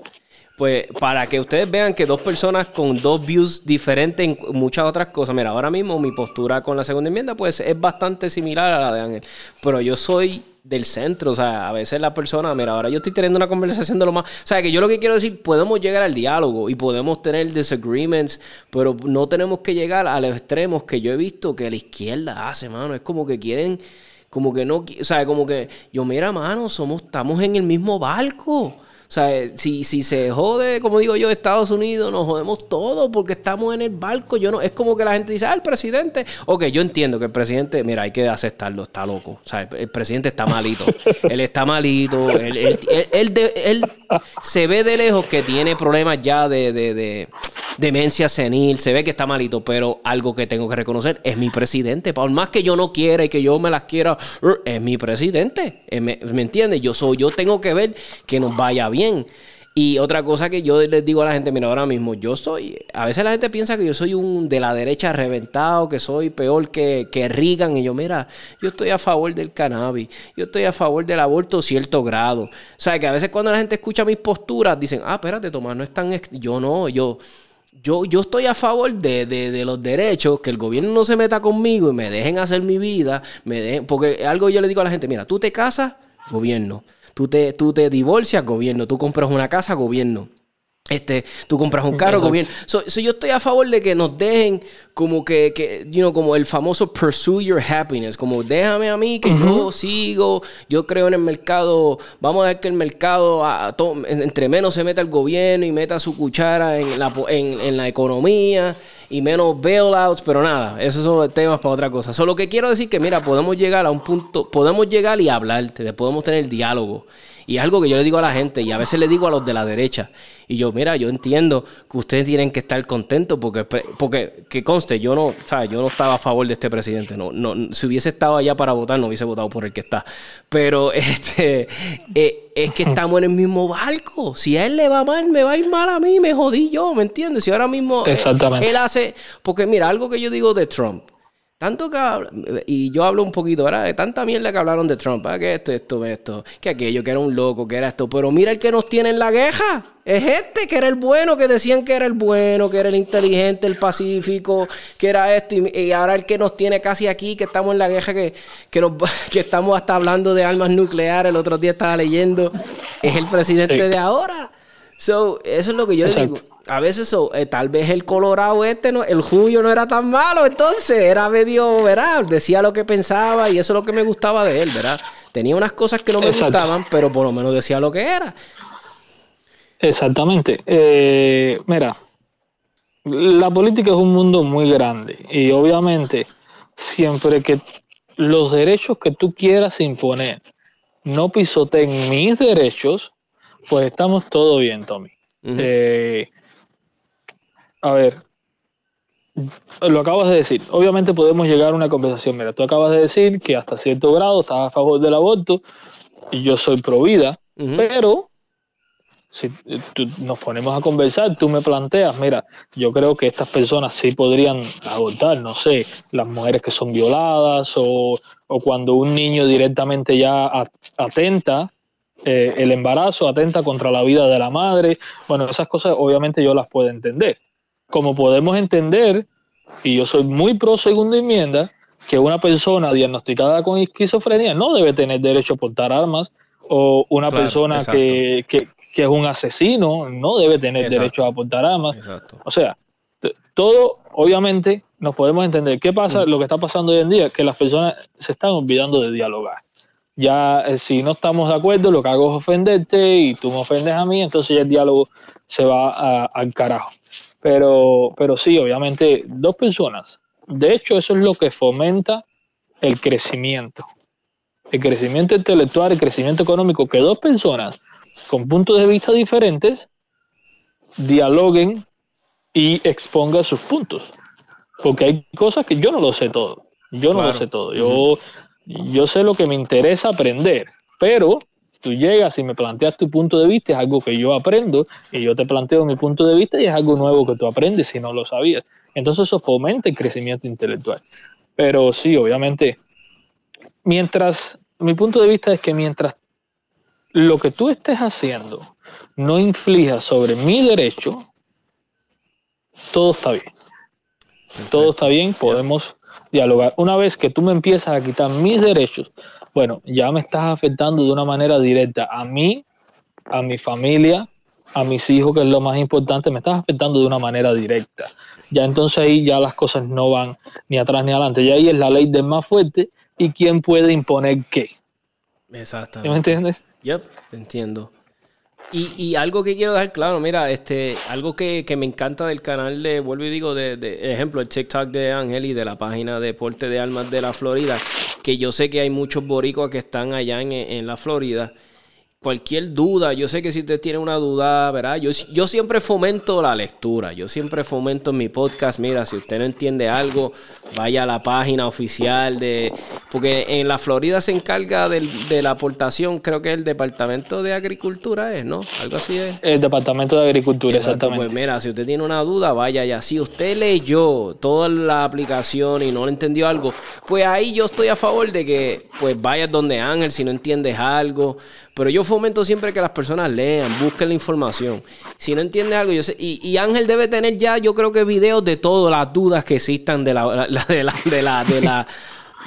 A: Pues para que ustedes vean que dos personas con dos views diferentes en muchas otras cosas. Mira, ahora mismo mi postura con la segunda enmienda pues es bastante similar a la de Ángel, pero yo soy del centro, o sea, a veces la persona, mira, ahora yo estoy teniendo una conversación de lo más, o sea, que yo lo que quiero decir, podemos llegar al diálogo y podemos tener disagreements, pero no tenemos que llegar a los extremos que yo he visto que la izquierda hace, mano, es como que quieren como que no, o sea, como que yo mira, mano, somos estamos en el mismo barco. O sea, si, si se jode, como digo yo, Estados Unidos, nos jodemos todo porque estamos en el barco. Yo no, es como que la gente dice, ah, el presidente. Ok, yo entiendo que el presidente, mira, hay que aceptarlo, está loco. O sea, el, presidente está malito. él está malito. Él, él, él, se ve de lejos que tiene problemas ya de, de, de, demencia senil. Se ve que está malito, pero algo que tengo que reconocer es mi presidente. Por más que yo no quiera y que yo me las quiera, es mi presidente. ¿Me, ¿Me entiendes? Yo soy, yo tengo que ver que nos vaya bien y otra cosa que yo les digo a la gente, mira, ahora mismo, yo soy, a veces la gente piensa que yo soy un de la derecha reventado, que soy peor que, que Reagan, y yo, mira, yo estoy a favor del cannabis, yo estoy a favor del aborto cierto grado. O sea, que a veces cuando la gente escucha mis posturas, dicen, ah, espérate, Tomás, no es tan... Yo no, yo... Yo, yo, estoy a favor de, de, de, los derechos, que el gobierno no se meta conmigo y me dejen hacer mi vida, me dejen, porque algo yo le digo a la gente, mira, tú te casas, gobierno. Tú te, tú te divorcias, gobierno. Tú compras una casa, gobierno. Este, tú compras un carro, gobierno. So, yo estoy a favor de que nos dejen como que, que you know, como el famoso pursue your happiness, como déjame a mí que yo sigo, yo creo en el mercado, vamos a ver que el mercado, entre menos se meta el gobierno y meta su cuchara en la, en, en la economía, y menos bailouts, pero nada, esos son temas para otra cosa. Solo que quiero decir que, mira, podemos llegar a un punto, podemos llegar y hablar, podemos tener diálogo. Y algo que yo le digo a la gente y a veces le digo a los de la derecha. Y yo, mira, yo entiendo que ustedes tienen que estar contentos porque, porque que conste, yo no, ¿sabes? yo no estaba a favor de este presidente. No, no, si hubiese estado allá para votar, no hubiese votado por el que está. Pero (laughs) este eh, es que estamos en el mismo barco. Si a él le va mal, me va a ir mal a mí, me jodí yo, ¿me entiendes? Si ahora mismo eh, él hace. Porque mira, algo que yo digo de Trump. Tanto que y yo hablo un poquito, ¿verdad? De tanta mierda que hablaron de Trump. Que esto, esto, esto, que aquello, que era un loco, que era esto. Pero mira el que nos tiene en la queja. Es este, que era el bueno, que decían que era el bueno, que era el inteligente, el pacífico, que era esto. Y, ahora el que nos tiene casi aquí, que estamos en la guerra, que, que, nos, (laughs) que estamos hasta hablando de armas nucleares. El otro día estaba leyendo, es el presidente de ahora. So, eso es lo que yo le digo a veces eh, tal vez el Colorado este, no, el Julio no era tan malo, entonces era medio, ¿verdad? Decía lo que pensaba y eso es lo que me gustaba de él, ¿verdad? Tenía unas cosas que no me gustaban, pero por lo menos decía lo que era.
C: Exactamente. Eh, mira, la política es un mundo muy grande y obviamente siempre que los derechos que tú quieras imponer no pisoteen mis derechos, pues estamos todo bien, Tommy. eh, a ver, lo acabas de decir. Obviamente podemos llegar a una conversación. Mira, tú acabas de decir que hasta cierto grado estás a favor del aborto y yo soy pro vida, pero si nos ponemos a conversar, tú me planteas, mira, yo creo que estas personas sí podrían abortar, no sé, las mujeres que son violadas o, cuando un niño directamente ya atenta, eh, el embarazo atenta contra la vida de la madre, bueno, esas cosas obviamente yo las puedo entender. Como podemos entender, y yo soy muy pro segunda enmienda, que una persona diagnosticada con esquizofrenia no debe tener derecho a portar armas o una persona que, que es un asesino, no debe tener derecho a aportar armas. O sea, todo, obviamente, nos podemos entender. ¿Qué pasa? Mm. Lo que está pasando hoy en día es que las personas se están olvidando de dialogar. Ya, eh, si no estamos de acuerdo, lo que hago es ofenderte y tú me ofendes a mí, entonces ya el diálogo se va al carajo. Pero, pero sí, obviamente, dos personas. De hecho, eso es lo que fomenta el crecimiento. El crecimiento intelectual, el crecimiento económico, que dos personas con puntos de vista diferentes dialoguen y expongan sus puntos. Porque hay cosas que yo no lo sé todo. Yo no lo sé todo. Yo, yo sé lo que me interesa aprender. Pero tú llegas y me planteas tu punto de vista, es algo que yo aprendo, y yo te planteo mi punto de vista y es algo nuevo que tú aprendes si no lo sabías. Entonces eso fomenta el crecimiento intelectual. Pero sí, obviamente, mientras, mi punto de vista es que mientras lo que tú estés haciendo no inflija sobre mi derecho, todo está bien. Todo está bien, podemos dialogar. Una vez que tú me empiezas a quitar mis derechos, bueno, ya me estás afectando de una manera directa a mí, a mi familia, a mis hijos, que es lo más importante, me estás afectando de una manera directa. Ya entonces ahí ya las cosas no van ni atrás ni adelante. Ya ahí es la ley del más fuerte y quién puede imponer qué.
A: Exactamente.
C: ¿Me entiendes?
A: Yep, entiendo. Y, y, algo que quiero dejar claro, mira, este, algo que, que me encanta del canal de, vuelvo y digo, de, de, ejemplo, el TikTok de Ángel y de la página de Deporte de Almas de la Florida, que yo sé que hay muchos boricuas que están allá en, en la Florida cualquier duda, yo sé que si usted tiene una duda, ¿verdad? Yo, yo siempre fomento la lectura, yo siempre fomento en mi podcast, mira, si usted no entiende algo, vaya a la página oficial de... Porque en la Florida se encarga de la aportación, creo que el Departamento de Agricultura es, ¿no? Algo así es.
C: El Departamento de Agricultura, pues exactamente.
A: Pues mira, si usted tiene una duda, vaya allá. Si usted leyó toda la aplicación y no le entendió algo, pues ahí yo estoy a favor de que pues vayas donde Ángel si no entiendes algo pero yo fomento siempre que las personas lean, busquen la información. Si no entiendes algo, yo sé. Y, Ángel debe tener ya, yo creo que videos de todas las dudas que existan de la, de la, de la, de la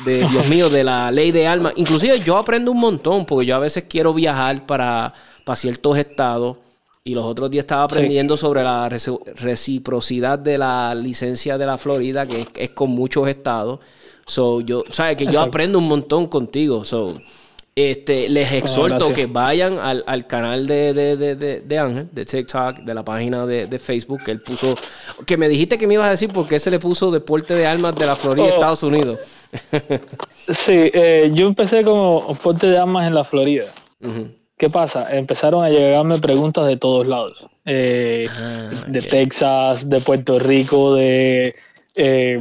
A: de Dios mío, de la ley de alma. Inclusive yo aprendo un montón, porque yo a veces quiero viajar para, para ciertos estados. Y los otros días estaba aprendiendo sobre la reciprocidad de la licencia de la Florida, que es, con muchos estados. So, yo, sabes que yo aprendo un montón contigo. So, este, les exhorto que vayan al, al canal de, de, de, de, Ángel, de TikTok, de la página de, Facebook, que él puso, que me dijiste que me ibas a decir por qué se le puso Deporte de Armas de la Florida, oh. Estados Unidos.
C: sí, eh, yo empecé como Deporte de Armas en la Florida. ¿Qué pasa? Empezaron a llegarme preguntas de todos lados. Eh, ah, de Texas, de Puerto Rico, de, eh,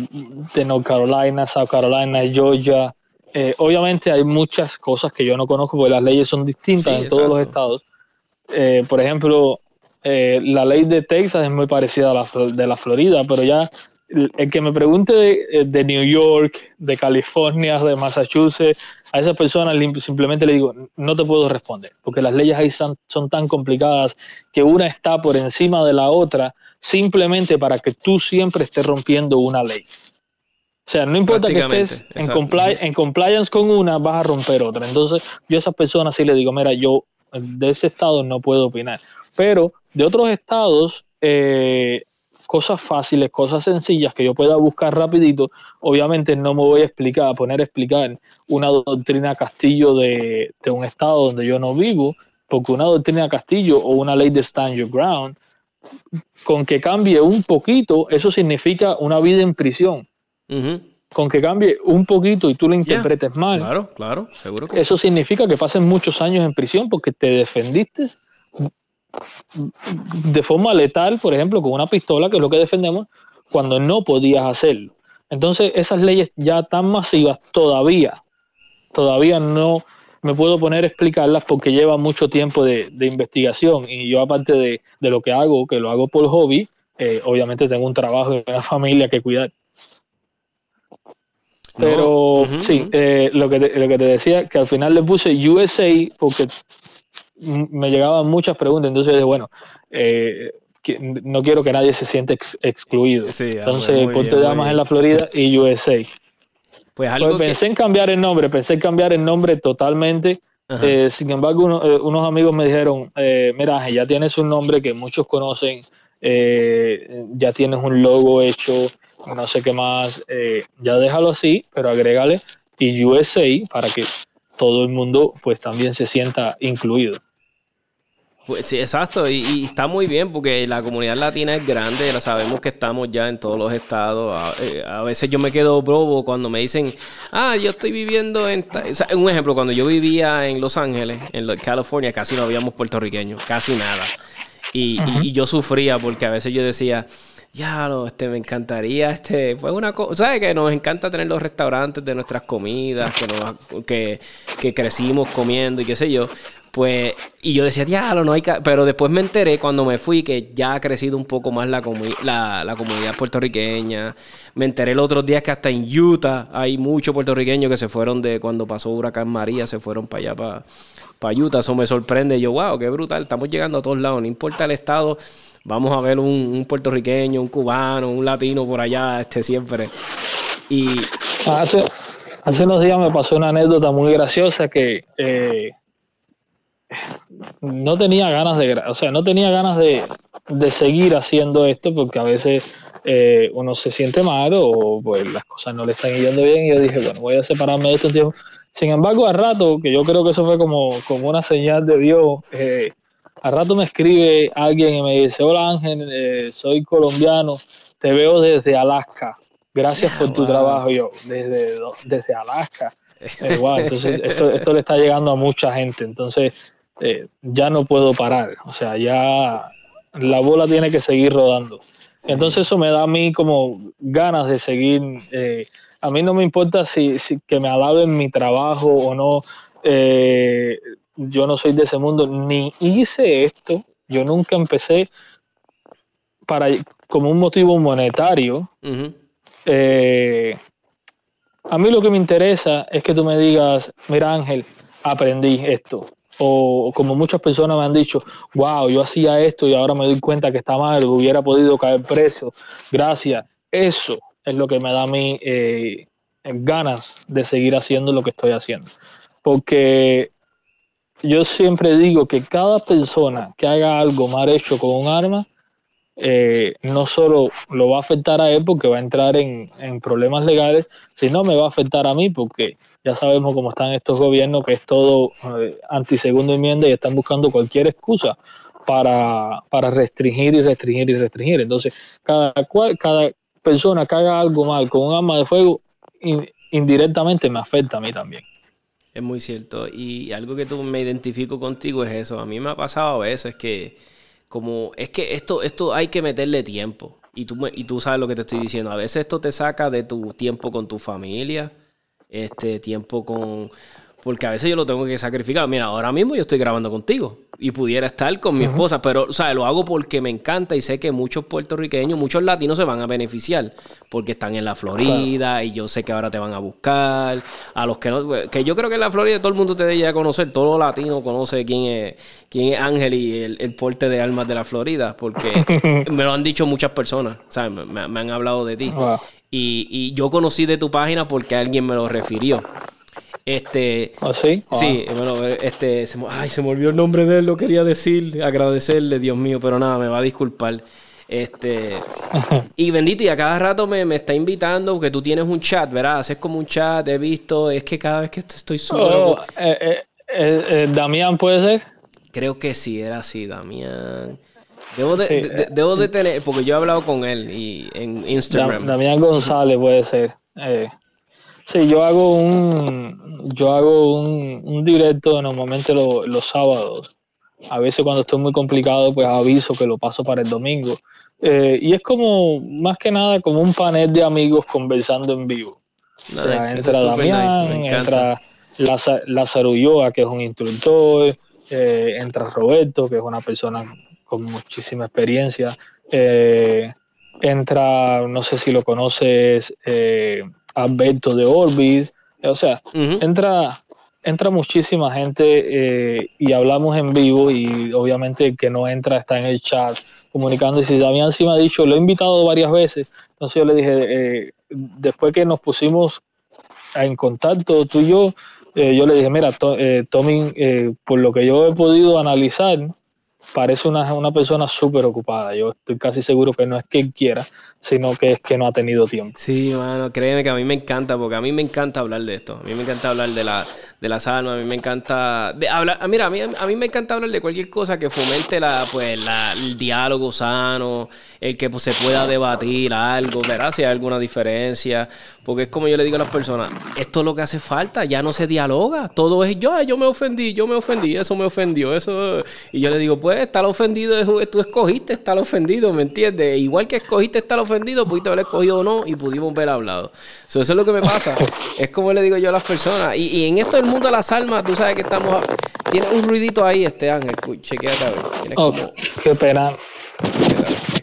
C: de North Carolina, South Carolina, Georgia. Eh, obviamente hay muchas cosas que yo no conozco porque las leyes son distintas en todos los estados. Eh, por ejemplo, eh, la ley de Texas es muy parecida a la de la Florida, pero ya el, que me pregunte de, New York, de California, de Massachusetts, a esas personas simplemente le digo, no te puedo responder, porque las leyes ahí son, son tan complicadas que una está por encima de la otra simplemente para que tú siempre estés rompiendo una ley. O sea, no importa que estés en, en, compliance con una, vas a romper otra. Entonces, yo a esas personas sí le digo, mira, yo de ese estado no puedo opinar. Pero de otros estados, eh, cosas fáciles, cosas sencillas que yo pueda buscar rapidito, obviamente no me voy a explicar, a poner a explicar una doctrina Castillo de, de un estado donde yo no vivo, porque una doctrina Castillo o una ley de stand your ground, con que cambie un poquito, eso significa una vida en prisión. Con que cambie un poquito y tú lo interpretes mal.
A: Claro, claro, seguro que
C: Eso significa que pasen muchos años en prisión porque te defendiste de forma letal, por ejemplo, con una pistola, que es lo que defendemos, cuando no podías hacerlo. Entonces, esas leyes ya tan masivas todavía, todavía no, me puedo poner a explicarlas porque lleva mucho tiempo de, investigación y yo aparte de, lo que hago, que lo hago por hobby, eh, obviamente tengo un trabajo y una familia que cuidar. Pero sí, eh, lo, que te, lo que te decía, que al final le puse USA porque me llegaban muchas preguntas, entonces bueno, eh, no quiero que nadie se siente excluido. entonces ponte damas en la Florida y USA. Pues, algo pues pensé en cambiar el nombre, pensé en cambiar el nombre totalmente. Eh, sin embargo, unos amigos me dijeron, mira, ya tienes un nombre que muchos conocen, ya tienes un logo hecho, no sé qué más, eh, ya déjalo así, pero agrégale y USA para que todo el mundo pues también se sienta incluido.
A: Pues sí, exacto, y, está muy bien porque la comunidad latina es grande, la sabemos que estamos ya en todos los estados. A, eh, veces yo me quedo bobo cuando me dicen, ah, yo estoy viviendo en... un ejemplo, cuando yo vivía en Los Ángeles, en California, casi no habíamos puertorriqueños, casi nada. y yo sufría porque a veces yo decía, ya, este, me encantaría, este, fue una cosa, ¿sabes? Que nos encanta tener los restaurantes de nuestras comidas, que, nos, que, que crecimos comiendo y qué sé yo. Pues, y yo decía, diablo, no hay Pero después me enteré cuando me fui que ya ha crecido un poco más la, la, la, comunidad puertorriqueña. Me enteré los otros días que hasta en Utah hay muchos puertorriqueños que se fueron de cuando pasó Huracán María, se fueron para allá, para, para Utah. Eso me sorprende. Yo, wow, qué brutal, estamos llegando a todos lados, no importa el estado vamos a ver un, puertorriqueño, un cubano, un latino por allá, este siempre. Y
C: hace, hace unos días me pasó una anécdota muy graciosa que eh, no tenía ganas de, o sea, no tenía ganas de, seguir haciendo esto porque a veces eh, uno se siente mal o pues las cosas no le están yendo bien y yo dije, bueno, voy a separarme de esto tiempo. Sin embargo, al rato, que yo creo que eso fue como, como una señal de Dios, eh, al rato me escribe alguien y me dice, hola Ángel, eh, soy colombiano, te veo desde Alaska, gracias por tu trabajo. yo, desde, desde Alaska. Eh, (laughs) entonces esto, le está llegando a mucha gente, entonces eh, ya no puedo parar, o sea, ya la bola tiene que seguir rodando. Entonces eso me da a mí como ganas de seguir. a mí no me importa si, si, que me alaben mi trabajo o no yo no soy de ese mundo, ni hice esto, yo nunca empecé para como un motivo monetario. Eh, a mí lo que me interesa es que tú me digas, mira Ángel, aprendí esto. O como muchas personas me han dicho, wow, yo hacía esto y ahora me doy cuenta que está mal, hubiera podido caer preso. Gracias. Eso es lo que me da a mí eh, ganas de seguir haciendo lo que estoy haciendo. Porque yo siempre digo que cada persona que haga algo mal hecho con un arma, eh, no solo lo va a afectar a él porque va a entrar en, problemas legales, sino me va a afectar a mí porque ya sabemos cómo están estos gobiernos, que es todo eh, anti-segunda enmienda y están buscando cualquier excusa para, restringir y restringir y restringir. Entonces, cada, cual, cada persona que haga algo mal con un arma de fuego, indirectamente me afecta a mí también.
A: Es muy cierto. Y algo que tú me identifico contigo es eso. A mí me ha pasado a veces que como es que esto, esto hay que meterle tiempo. Y tú, y tú sabes lo que te estoy diciendo. A veces esto te saca de tu tiempo con tu familia, este tiempo con porque a veces yo lo tengo que sacrificar. Mira, ahora mismo yo estoy grabando contigo y pudiera estar con mi esposa, pero, o sea, lo hago porque me encanta y sé que muchos puertorriqueños, muchos latinos se van a beneficiar porque están en la Florida y yo sé que ahora te van a buscar. A los que no, que yo creo que en la Florida todo el mundo te debe conocer, todo latino conoce quién es, quién es Ángel y el, porte de armas de la Florida, porque (laughs) me lo han dicho muchas personas, ¿sabes? Me, han hablado de ti. Y, y yo conocí de tu página porque alguien me lo refirió. Este.
C: ¿Ah, sí?
A: Sí, bueno, este. Se, ay, se me olvidó el nombre de él, lo quería decir, agradecerle, Dios mío, pero nada, me va a disculpar. Este. (laughs) y bendito, y a cada rato me, está invitando, porque tú tienes un chat, ¿verdad? Haces como un chat, he visto, es que cada vez que estoy solo.
C: Oh, eh, eh, eh, Damián, ¿puede ser?
A: Creo que sí, era así, Damián. Debo de, debo de tener, porque yo he hablado con él y en Instagram.
C: Damián González puede ser. Sí, yo hago un, yo hago un, directo normalmente los sábados. A veces cuando estoy muy complicado, pues aviso que lo paso para el domingo. Eh, y es como, más que nada, como un panel de amigos conversando en vivo. entra Damián, entra, Lázaro Ulloa, que es un instructor, eh, entra Roberto, que es una persona con muchísima experiencia, eh, entra, no sé si lo conoces, eh, Alberto de Orbis, o sea, entra, entra muchísima gente y hablamos en vivo y obviamente el que no entra está en el chat comunicando y si Damián sí me ha dicho, lo he invitado varias veces, entonces yo le dije, después que nos pusimos en contacto tú y yo, eh, yo le dije, mira, eh, Tommy, eh, por lo que yo he podido analizar, parece una, una persona súper ocupada. Yo estoy casi seguro que no es que él quiera, sino que es que no ha tenido tiempo.
A: Sí, mano, créeme que a mí me encanta, porque a mí me encanta hablar de esto. A mí me encanta hablar de la, de las almas, a mí me encanta de hablar, ah, mira, a mí, a mí me encanta hablar de cualquier cosa que fomente la, pues, la, el diálogo sano, el que pues, se pueda debatir algo, ¿verdad? Si hay alguna diferencia, porque es como yo le digo a las personas, esto es lo que hace falta, ya no se dialoga, todo es yo, yo me ofendí, yo me ofendí, eso me ofendió, eso, y yo le digo, pues, estar ofendido, tú escogiste estar ofendido, ¿me entiendes? Igual que escogiste estar ofendido, pudiste haber escogido o no y pudimos ver hablado. eso es lo que me pasa, es como le digo yo a las personas, y, y en esto del mundo de las almas, tú sabes que estamos, tiene un ruidito ahí, este Ángel, chequéate a ver.
C: Oh, qué pena.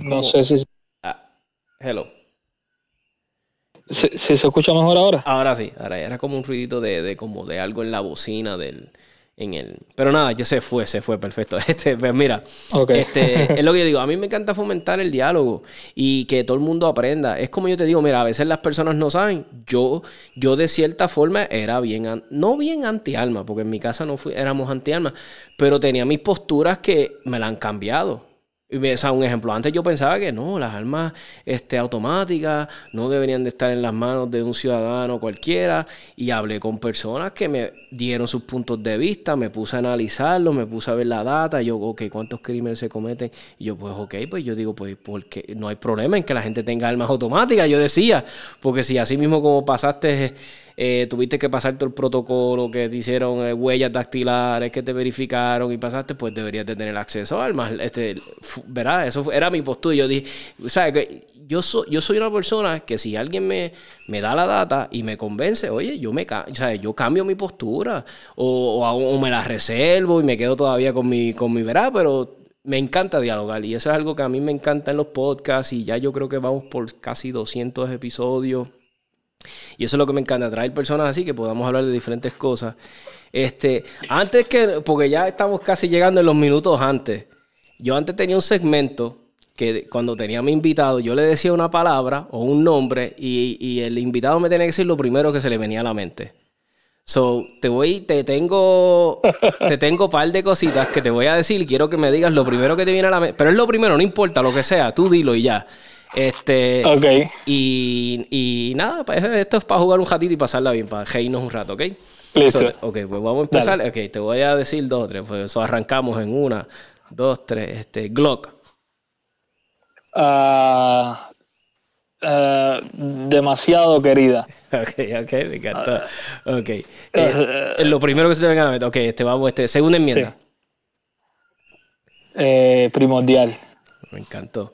C: No sé si...
A: Ah, hello.
C: ¿Se, ¿Se, escucha mejor ahora?
A: Ahora sí, ahora era como un ruidito de, de, como de algo en la bocina del, en el... Pero nada, ya se fue, se fue, perfecto. (laughs) Este, pues mira, este, (laughs) es lo que yo digo, a mí me encanta fomentar el diálogo y que todo el mundo aprenda. Es como yo te digo, mira, a veces las personas no saben, yo, yo de cierta forma era bien, no bien anti-alma, porque en mi casa no fui, éramos anti-alma, pero tenía mis posturas que me la han cambiado. O sea, un ejemplo, antes yo pensaba que no, las armas este, automáticas no deberían de estar en las manos de un ciudadano cualquiera y hablé con personas que me dieron sus puntos de vista, me puse a analizarlo, me puse a ver la data, yo, ok, ¿cuántos crímenes se cometen? Y yo, pues, ok, pues yo digo, pues, porque no hay problema en que la gente tenga armas automáticas, yo decía, porque si así mismo como pasaste eh, tuviste que pasar todo el protocolo, que te hicieron eh, huellas dactilares, que te verificaron y pasaste, pues deberías de tener acceso a armas. Este, ¿Verdad? Eso era mi postura. Yo dije, ¿sabes? Que yo, soy yo soy una persona que si alguien me, me da la data y me convence, oye, yo, me, o yo cambio mi postura o, o, me la reservo y me quedo todavía con mi, con mi ¿verdad? Pero me encanta dialogar y eso es algo que a mí me encanta en los podcasts y ya yo creo que vamos por casi 200 episodios. Y eso es lo que me encanta, traer personas así que podamos hablar de diferentes cosas. Este, antes que, porque ya estamos casi llegando en los minutos antes. Yo antes tenía un segmento que cuando tenía mi invitado, yo le decía una palabra o un nombre y, el invitado me tenía que decir lo primero que se le venía a la mente. So, te voy, te tengo, te tengo par de cositas que te voy a decir y quiero que me digas lo primero que te viene a la mente. Pero es lo primero, no importa lo que sea, tú dilo y ya. Este,
C: ok.
A: Y, y nada, pues, esto es para jugar un ratito y pasarla bien, para reírnos un rato, ¿ok?
C: Listo.
A: ok, pues vamos a empezar. Ok, te voy a decir dos o tres. Pues eso arrancamos en una, dos, tres. Este, Glock.
C: Uh, uh, demasiado querida. (laughs)
A: Ok, ok, me encantó. Ok. Eh, lo primero que se te venga a la mente. Ok, este, vamos, este, segunda enmienda.
C: Eh, primordial.
A: Me encantó.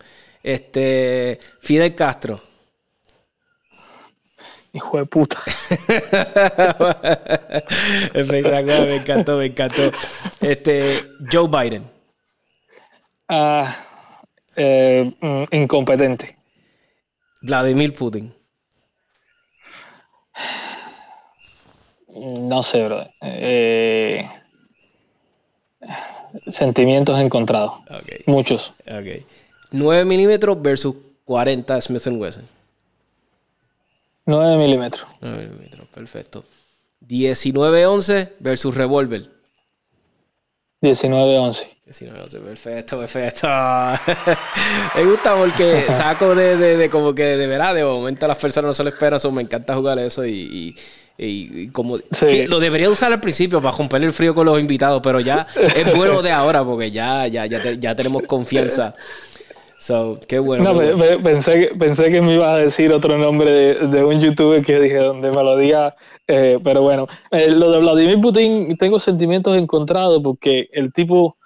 A: Este, Fidel Castro.
C: Hijo de puta. (laughs)
A: Espectacular, me encantó, me encantó. Este, Joe Biden.
C: Ah, eh, mm, incompetente.
A: Vladimir Putin.
C: No sé, bro. Eh, sentimientos encontrados. Muchos.
A: Okay. 9 milímetros versus 40 Smith Wesson.
C: 9 milímetros.
A: 9 milímetros, perfecto. 19-11 versus revólver.
C: 19-11.
A: 19-11, perfecto, perfecto. (laughs) me gusta porque saco de, de, de, como que de verdad, de momento las personas no se lo esperan, me encanta jugar eso y, y, como lo debería usar al principio para romper el frío con los invitados, pero ya es bueno de ahora porque ya, ya, ya, ya tenemos confianza (laughs) So, qué bueno.
C: pensé, que, pensé que me ibas a decir otro nombre de, un youtuber que dije donde me lo diga, eh, pero bueno, eh, lo de Vladimir Putin tengo sentimientos encontrados porque el tipo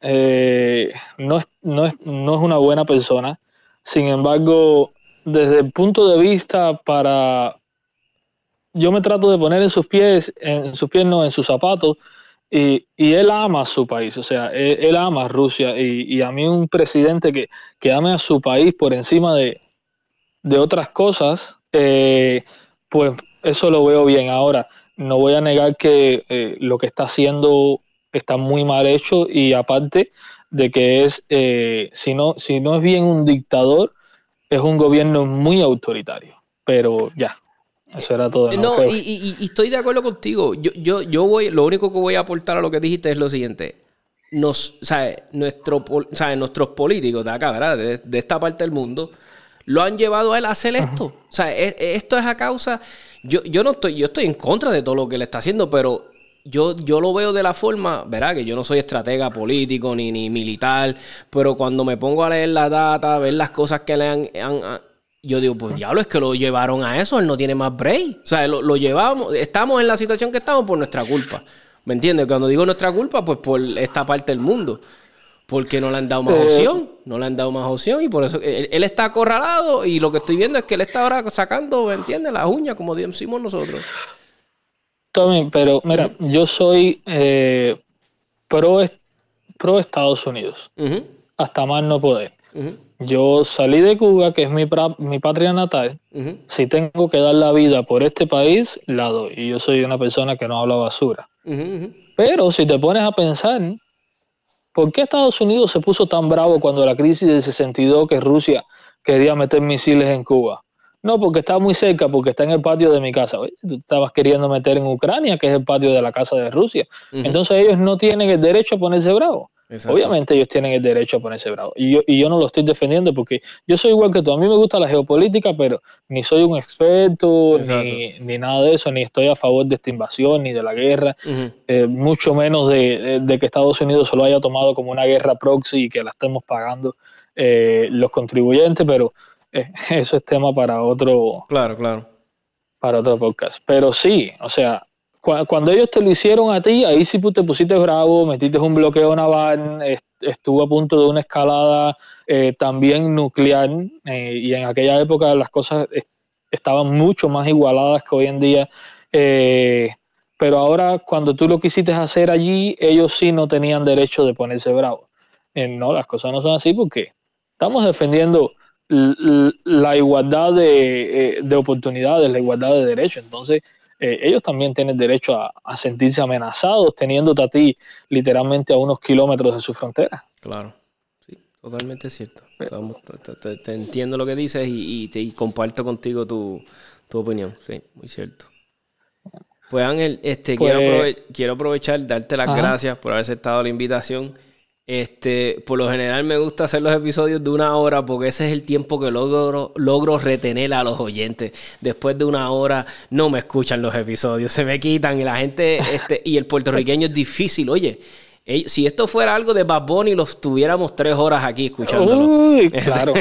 C: eh, no, es, no, es, no es una buena persona. Sin embargo, desde el punto de vista para, yo me trato de poner en sus pies, en sus pies no, en sus zapatos, y, y él ama a su país, o sea, él, ama a Rusia, y, a mí un presidente que, que ame a su país por encima de, de otras cosas, eh, pues eso lo veo bien. Ahora, no voy a negar que eh, lo que está haciendo está muy mal hecho y aparte de que es, eh, si, no, si no es bien un dictador, es un gobierno muy autoritario. Pero ya, eso era todo.
A: No, y, estoy de acuerdo contigo. Yo, yo, yo voy, lo único que voy a aportar a lo que dijiste es lo siguiente. Nos, Nuestro, nuestros políticos de acá, ¿verdad? De, esta parte del mundo, lo han llevado a él a hacer esto. O sea, e, e, esto es a causa. Yo, yo no estoy, yo estoy en contra de todo lo que él está haciendo, pero yo, yo lo veo de la forma, verá, que yo no soy estratega político ni, ni militar, pero cuando me pongo a leer la data, ver las cosas que le han, yo digo, pues diablo, es que lo llevaron a eso, él no tiene más break. O sea, lo, llevamos, estamos en la situación que estamos por nuestra culpa. ¿Me entiendes? Cuando digo nuestra culpa, pues por esta parte del mundo. Porque no le han dado más opción, no le han dado más opción y por eso él, está acorralado y lo que estoy viendo es que él está ahora sacando, ¿me entiendes? Las uñas, como decimos nosotros.
C: Tommy, pero mira, yo soy eh, pro, pro Estados Unidos, hasta más no poder. Yo salí de Cuba, que es mi, mi patria natal. Si tengo que dar la vida por este país, la doy. Y yo soy una persona que no habla basura. Pero si te pones a pensar, ¿por qué Estados Unidos se puso tan bravo cuando la crisis del 62 que Rusia quería meter misiles en Cuba? No, porque está muy cerca, porque está en el patio de mi casa. tú estabas queriendo meter en Ucrania, que es el patio de la casa de Rusia. Entonces ellos no tienen el derecho a ponerse Obviamente ellos tienen el derecho a ponerse bravo. Y yo, y yo no lo estoy defendiendo porque yo soy igual que tú. A mí me gusta la geopolítica, pero ni soy un experto, ni, nada de eso, ni estoy a favor de esta invasión, ni de la guerra, eh, mucho menos de, que Estados Unidos se lo haya tomado como una guerra proxy y que la estemos pagando eh, los contribuyentes, pero eh, (laughs) eso es tema para otro.
A: Claro, claro.
C: Para otro podcast. Pero sí, o sea, cuando ellos te lo hicieron a ti, ahí sí te pusiste bravo, metiste un bloqueo naval, estuvo a punto de una escalada eh, también nuclear, eh, y en aquella época las cosas estaban mucho más igualadas que hoy en día. pero ahora, cuando tú lo quisiste hacer allí, ellos sí no tenían derecho de ponerse bravos. no, las cosas no son así porque estamos defendiendo la igualdad eh, de, oportunidades, la igualdad de derechos. Entonces, eh, ellos también tienen derecho a, sentirse amenazados teniéndote a ti literalmente a unos kilómetros de su frontera.
A: Claro, sí, totalmente cierto. te, entiendo lo que dices y, te, comparto contigo tu, opinión, sí, muy cierto. Pues Ángel, este, quiero, pues quiero aprovechar, darte las gracias por haber aceptado la invitación. Este, por lo general me gusta hacer los episodios de una hora porque ese es el tiempo que logro, logro retener a los oyentes. Después de una hora no me escuchan los episodios, se me quitan y la gente, este, y el puertorriqueño es difícil, oye si esto fuera algo de Bad Bunny, los tuviéramos tres horas aquí escuchándolo.
C: Uy, (laughs) (laughs) claro.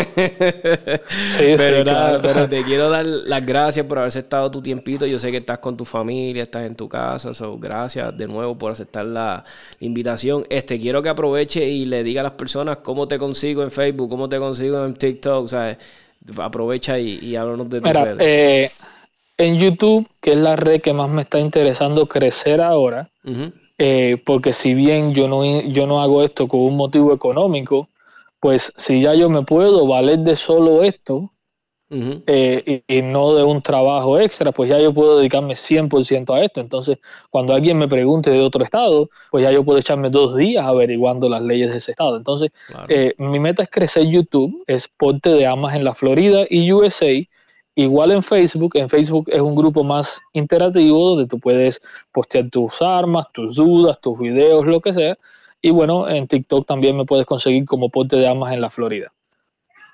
A: pero, (laughs) te quiero dar las gracias por haber aceptado tu tiempito. Yo sé que estás con tu familia, estás en tu casa. So, gracias de nuevo por aceptar la invitación. Este, quiero que aproveche y le diga a las personas cómo te consigo en Facebook, cómo te consigo en TikTok. ¿sabes? Aprovecha y, y háblanos de tu
C: Mira, eh, en YouTube, que es la red que más me está interesando crecer ahora, eh, porque si bien yo no, yo no hago esto con un motivo económico, pues si ya yo me puedo valer de solo esto eh, y, no de un trabajo extra, pues ya yo puedo dedicarme 100% a esto. Entonces, cuando alguien me pregunte de otro estado, pues ya yo puedo echarme dos días averiguando las leyes de ese estado. Entonces, eh, mi meta es crecer YouTube, es Porte de Amas en la Florida y USA Igual en Facebook, en Facebook es un grupo más interactivo donde tú puedes postear tus armas, tus dudas, tus videos, lo que sea. Y bueno, en TikTok también me puedes conseguir como porte de armas en la Florida.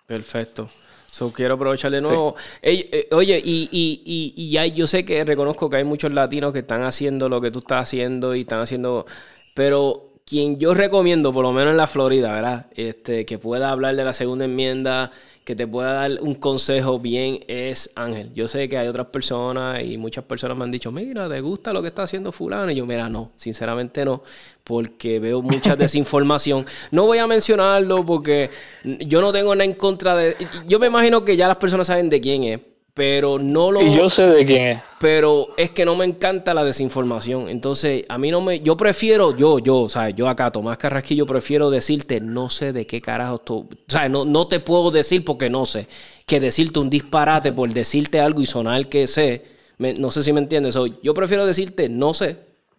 A: Perfecto. So, quiero aprovechar de nuevo. Eh, oye, y, y, y, y yo sé que reconozco que hay muchos latinos que están haciendo lo que tú estás haciendo y están haciendo. Pero quien yo recomiendo, por lo menos en la Florida, ¿verdad? Este, que pueda hablar de la segunda enmienda que te pueda dar un consejo bien es Ángel. Yo sé que hay otras personas y muchas personas me han dicho, mira, ¿te gusta lo que está haciendo fulano? Y yo, mira, no, sinceramente no, porque veo mucha (laughs) desinformación. No voy a mencionarlo porque yo no tengo nada en contra de... Yo me imagino que ya las personas saben de quién es, pero no lo...
C: Y yo sé de quién es.
A: Pero es que no me encanta la desinformación. Entonces, a mí no me... Yo prefiero, yo, yo, o sea, yo acá, Tomás Carrasquillo, prefiero decirte, no sé de qué carajo tú... O sea, no, no te puedo decir porque no sé. Que decirte un disparate por decirte algo y sonar que sé. no sé si me entiendes. yo prefiero decirte, no sé.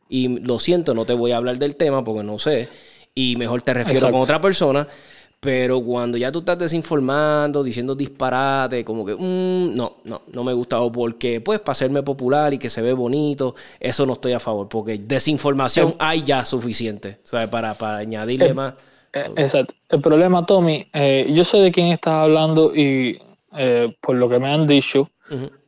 A: Y lo siento, no te voy a hablar del tema porque no sé. Y mejor te refiero con otra persona pero cuando ya tú estás desinformando, diciendo disparate, como que, mm, no, no, no me gusta. O porque, pues, para hacerme popular y que se ve bonito, eso no estoy a favor. Porque desinformación eh, hay ya suficiente, ¿sabes? Para, para añadirle
C: eh,
A: más.
C: Eh, exacto. El problema, Tommy, yo sé de quién estás hablando y por lo que me han dicho,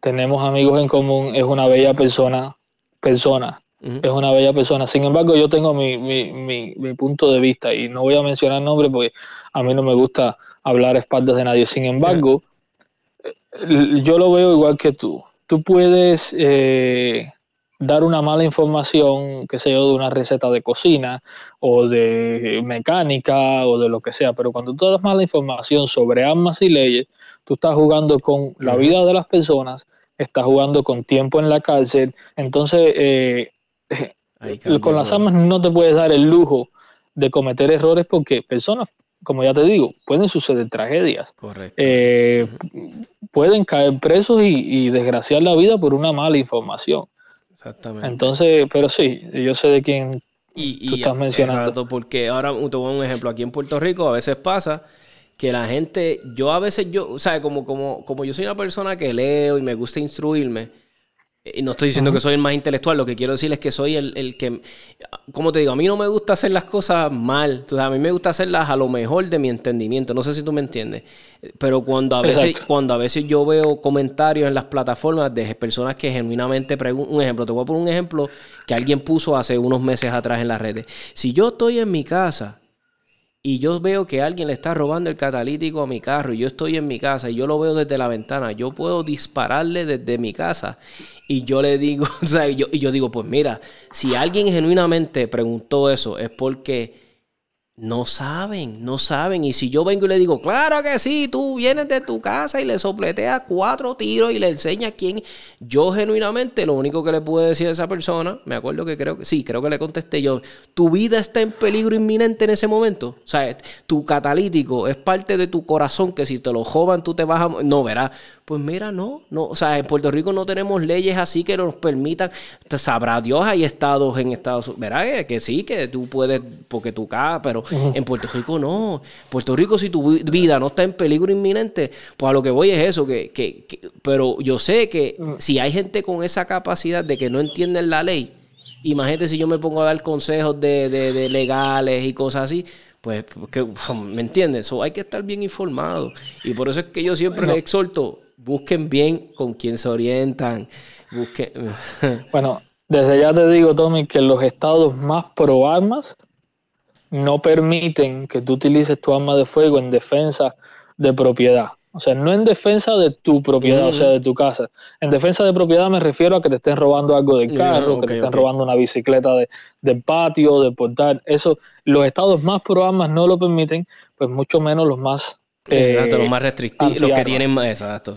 C: tenemos amigos en común, es una bella persona, persona es una bella persona. Sin embargo, yo tengo mi, mi, mi, punto de vista y no voy a mencionar nombre porque a mí no me gusta hablar a espaldas de nadie. Sin embargo, yo lo veo igual que tú. Tú puedes eh, dar una mala información, qué sé yo, de una receta de cocina o de mecánica o de lo que sea, pero cuando tú das mala información sobre armas y leyes, tú estás jugando con la vida de las personas, estás jugando con tiempo en la cárcel, entonces eh, con las armas no te puedes dar el lujo de cometer errores porque personas, como ya te digo, pueden suceder tragedias.
A: Correcto.
C: Eh, pueden caer presos y, desgraciar la vida por una mala información.
A: Exactamente.
C: Entonces, pero sí, yo sé de quién tú estás mencionando. Exacto,
A: porque ahora te voy a un ejemplo. Aquí en Puerto Rico a veces pasa que la gente, yo a veces, yo, o sea, como, como, como yo soy una persona que leo y me gusta instruirme, y no estoy diciendo que soy el más intelectual, lo que quiero decir es que soy el, que, como te digo, a mí no me gusta hacer las cosas mal, a mí me gusta hacerlas a lo mejor de mi entendimiento, no sé si tú me entiendes, pero cuando a veces, cuando a veces yo veo comentarios en las plataformas de personas que genuinamente preguntan, un ejemplo, te voy a poner un ejemplo que alguien puso hace unos meses atrás en las redes, si yo estoy en mi casa y yo veo que alguien le está robando el catalítico a mi carro y yo estoy en mi casa y yo lo veo desde la ventana, yo puedo dispararle desde mi casa y yo le digo, (laughs) o sea, yo, y yo digo, pues mira, si alguien genuinamente preguntó eso es porque no saben, no saben. Y si yo vengo y le digo, claro que sí, tú vienes de tu casa y le sopleteas cuatro tiros y le enseñas quién. Yo genuinamente lo único que le pude decir a esa persona, me acuerdo que creo que sí, creo que le contesté yo, tu vida está en peligro inminente en ese momento. O sea, tu catalítico es parte de tu corazón que si te lo joban tú te vas a... No, verás. Pues mira, no, no, o sea, en Puerto Rico no tenemos leyes así que nos permitan, sabrá Dios, hay estados en Estados Unidos, verá que sí, que tú puedes, porque tu casa, pero en Puerto Rico no. Puerto Rico si tu vida no está en peligro inminente, pues a lo que voy es eso, que, que, pero yo sé que si hay gente con esa capacidad de que no entienden la ley, imagínate si yo me pongo a dar consejos de, de, legales y cosas así, pues, que, ¿me entiendes? hay que estar bien informado. Y por eso es que yo siempre les exhorto, busquen bien con quién se orientan. Busquen...
C: bueno, desde ya te digo, Tommy, que los estados más pro armas no permiten que tú utilices tu arma de fuego en defensa de propiedad. O sea, no en defensa de tu propiedad, o sea, de tu casa. En defensa de propiedad me refiero a que te estén robando algo del carro, que te estén robando una bicicleta de, del patio, de portal. Eso, los estados más pro armas no lo permiten, pues mucho menos los más
A: Exacto, los más restrictivos, los que tienen más, exacto.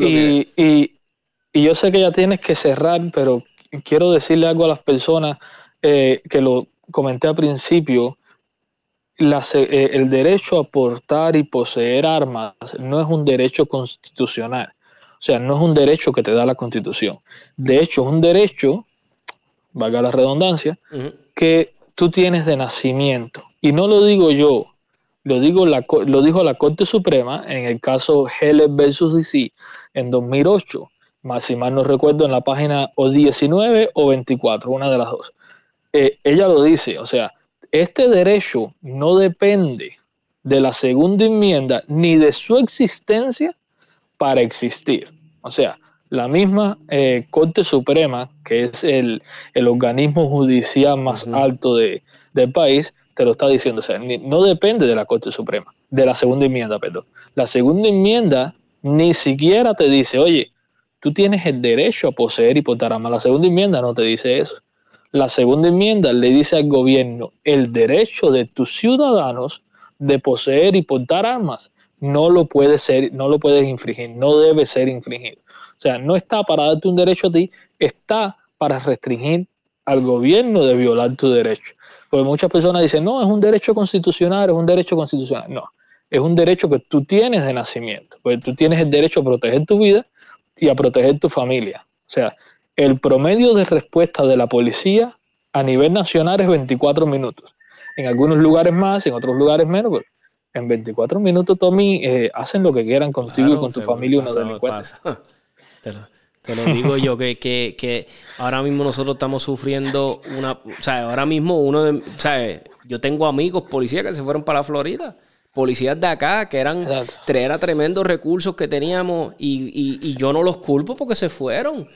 C: y, yo sé que ya tienes que cerrar, pero quiero decirle algo a las personas eh, que lo comenté al principio. Eh, el derecho a portar y poseer armas no es un derecho constitucional. O sea, no es un derecho que te da la constitución. De hecho, es un derecho, valga la redundancia, que tú tienes de nacimiento. Y no lo digo yo, lo, digo la, lo dijo la Corte Suprema en el caso Heller versus DC en 2008, más si mal no recuerdo en la página o 19 o 24, una de las dos. Eh, ella lo dice, o sea, este derecho no depende de la segunda enmienda ni de su existencia para existir. O sea, la misma eh, Corte Suprema, que es el, organismo judicial más alto de, del país, te lo está diciendo. O sea, no depende de la Corte Suprema, de la segunda enmienda, perdón. La segunda enmienda ni siquiera te dice, oye, tú tienes el derecho a poseer y portar armas. La segunda enmienda no te dice eso. La segunda enmienda le dice al gobierno el derecho de tus ciudadanos de poseer y portar armas, no lo puedes ser, no lo puedes infringir, no debe ser infringido. O sea, no está para darte un derecho a ti, está para restringir al gobierno de violar tu derecho. Porque muchas personas dicen, no, es un derecho constitucional, es un derecho constitucional. No, es un derecho que tú tienes de nacimiento, porque tú tienes el derecho a proteger tu vida y a proteger tu familia. O sea, el promedio de respuesta de la policía a nivel nacional es 24 minutos. En algunos lugares más, en otros lugares menos, pero en 24 minutos, Tommy, eh, hacen lo que quieran contigo y con tu familia una delincuente. (laughs)
A: Te lo, digo yo, que, que, que, ahora mismo nosotros estamos sufriendo una... O sea, ahora mismo uno de... O sea, yo tengo amigos policías que se fueron para la Florida policías de acá, que eran era tremendos recursos que teníamos y, y, yo no los culpo porque se fueron.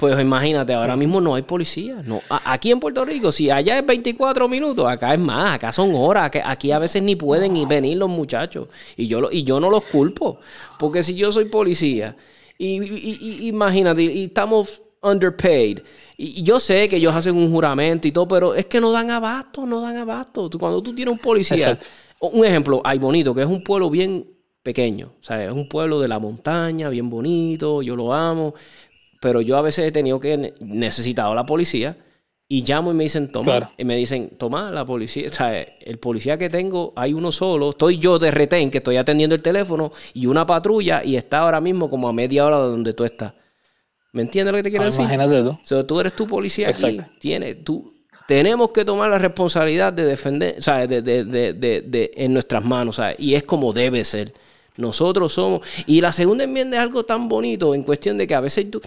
A: Pues imagínate, ahora mismo no hay policía. No, aquí en Puerto Rico, si allá es 24 minutos, acá es más, acá son horas. Aquí a veces ni pueden ni venir los muchachos. Y yo, y yo no los culpo. Porque si yo soy policía, y, imagínate, y estamos underpaid. Y yo sé que ellos hacen un juramento y todo, pero es que no dan abasto, no dan abasto. Cuando tú tienes un policía, un ejemplo, hay bonito, que es un pueblo bien pequeño. O sea, es un pueblo de la montaña, bien bonito, yo lo amo pero yo a veces he tenido que necesitado la policía y llamo y me dicen, toma, y me dicen, toma, la policía, o sea, el policía que tengo, hay uno solo, estoy yo de retén que estoy atendiendo el teléfono y una patrulla y está ahora mismo como a media hora de donde tú estás. ¿Me entiendes lo que te quiero ah, decir?
C: Imagínate tú.
A: O tú eres tu policía aquí, tienes, tú, tenemos que tomar la responsabilidad de defender, o sea, de, de, de, de en nuestras manos, sea, y es como debe ser. Nosotros somos. Y la segunda enmienda es algo tan bonito en cuestión de que a veces tú.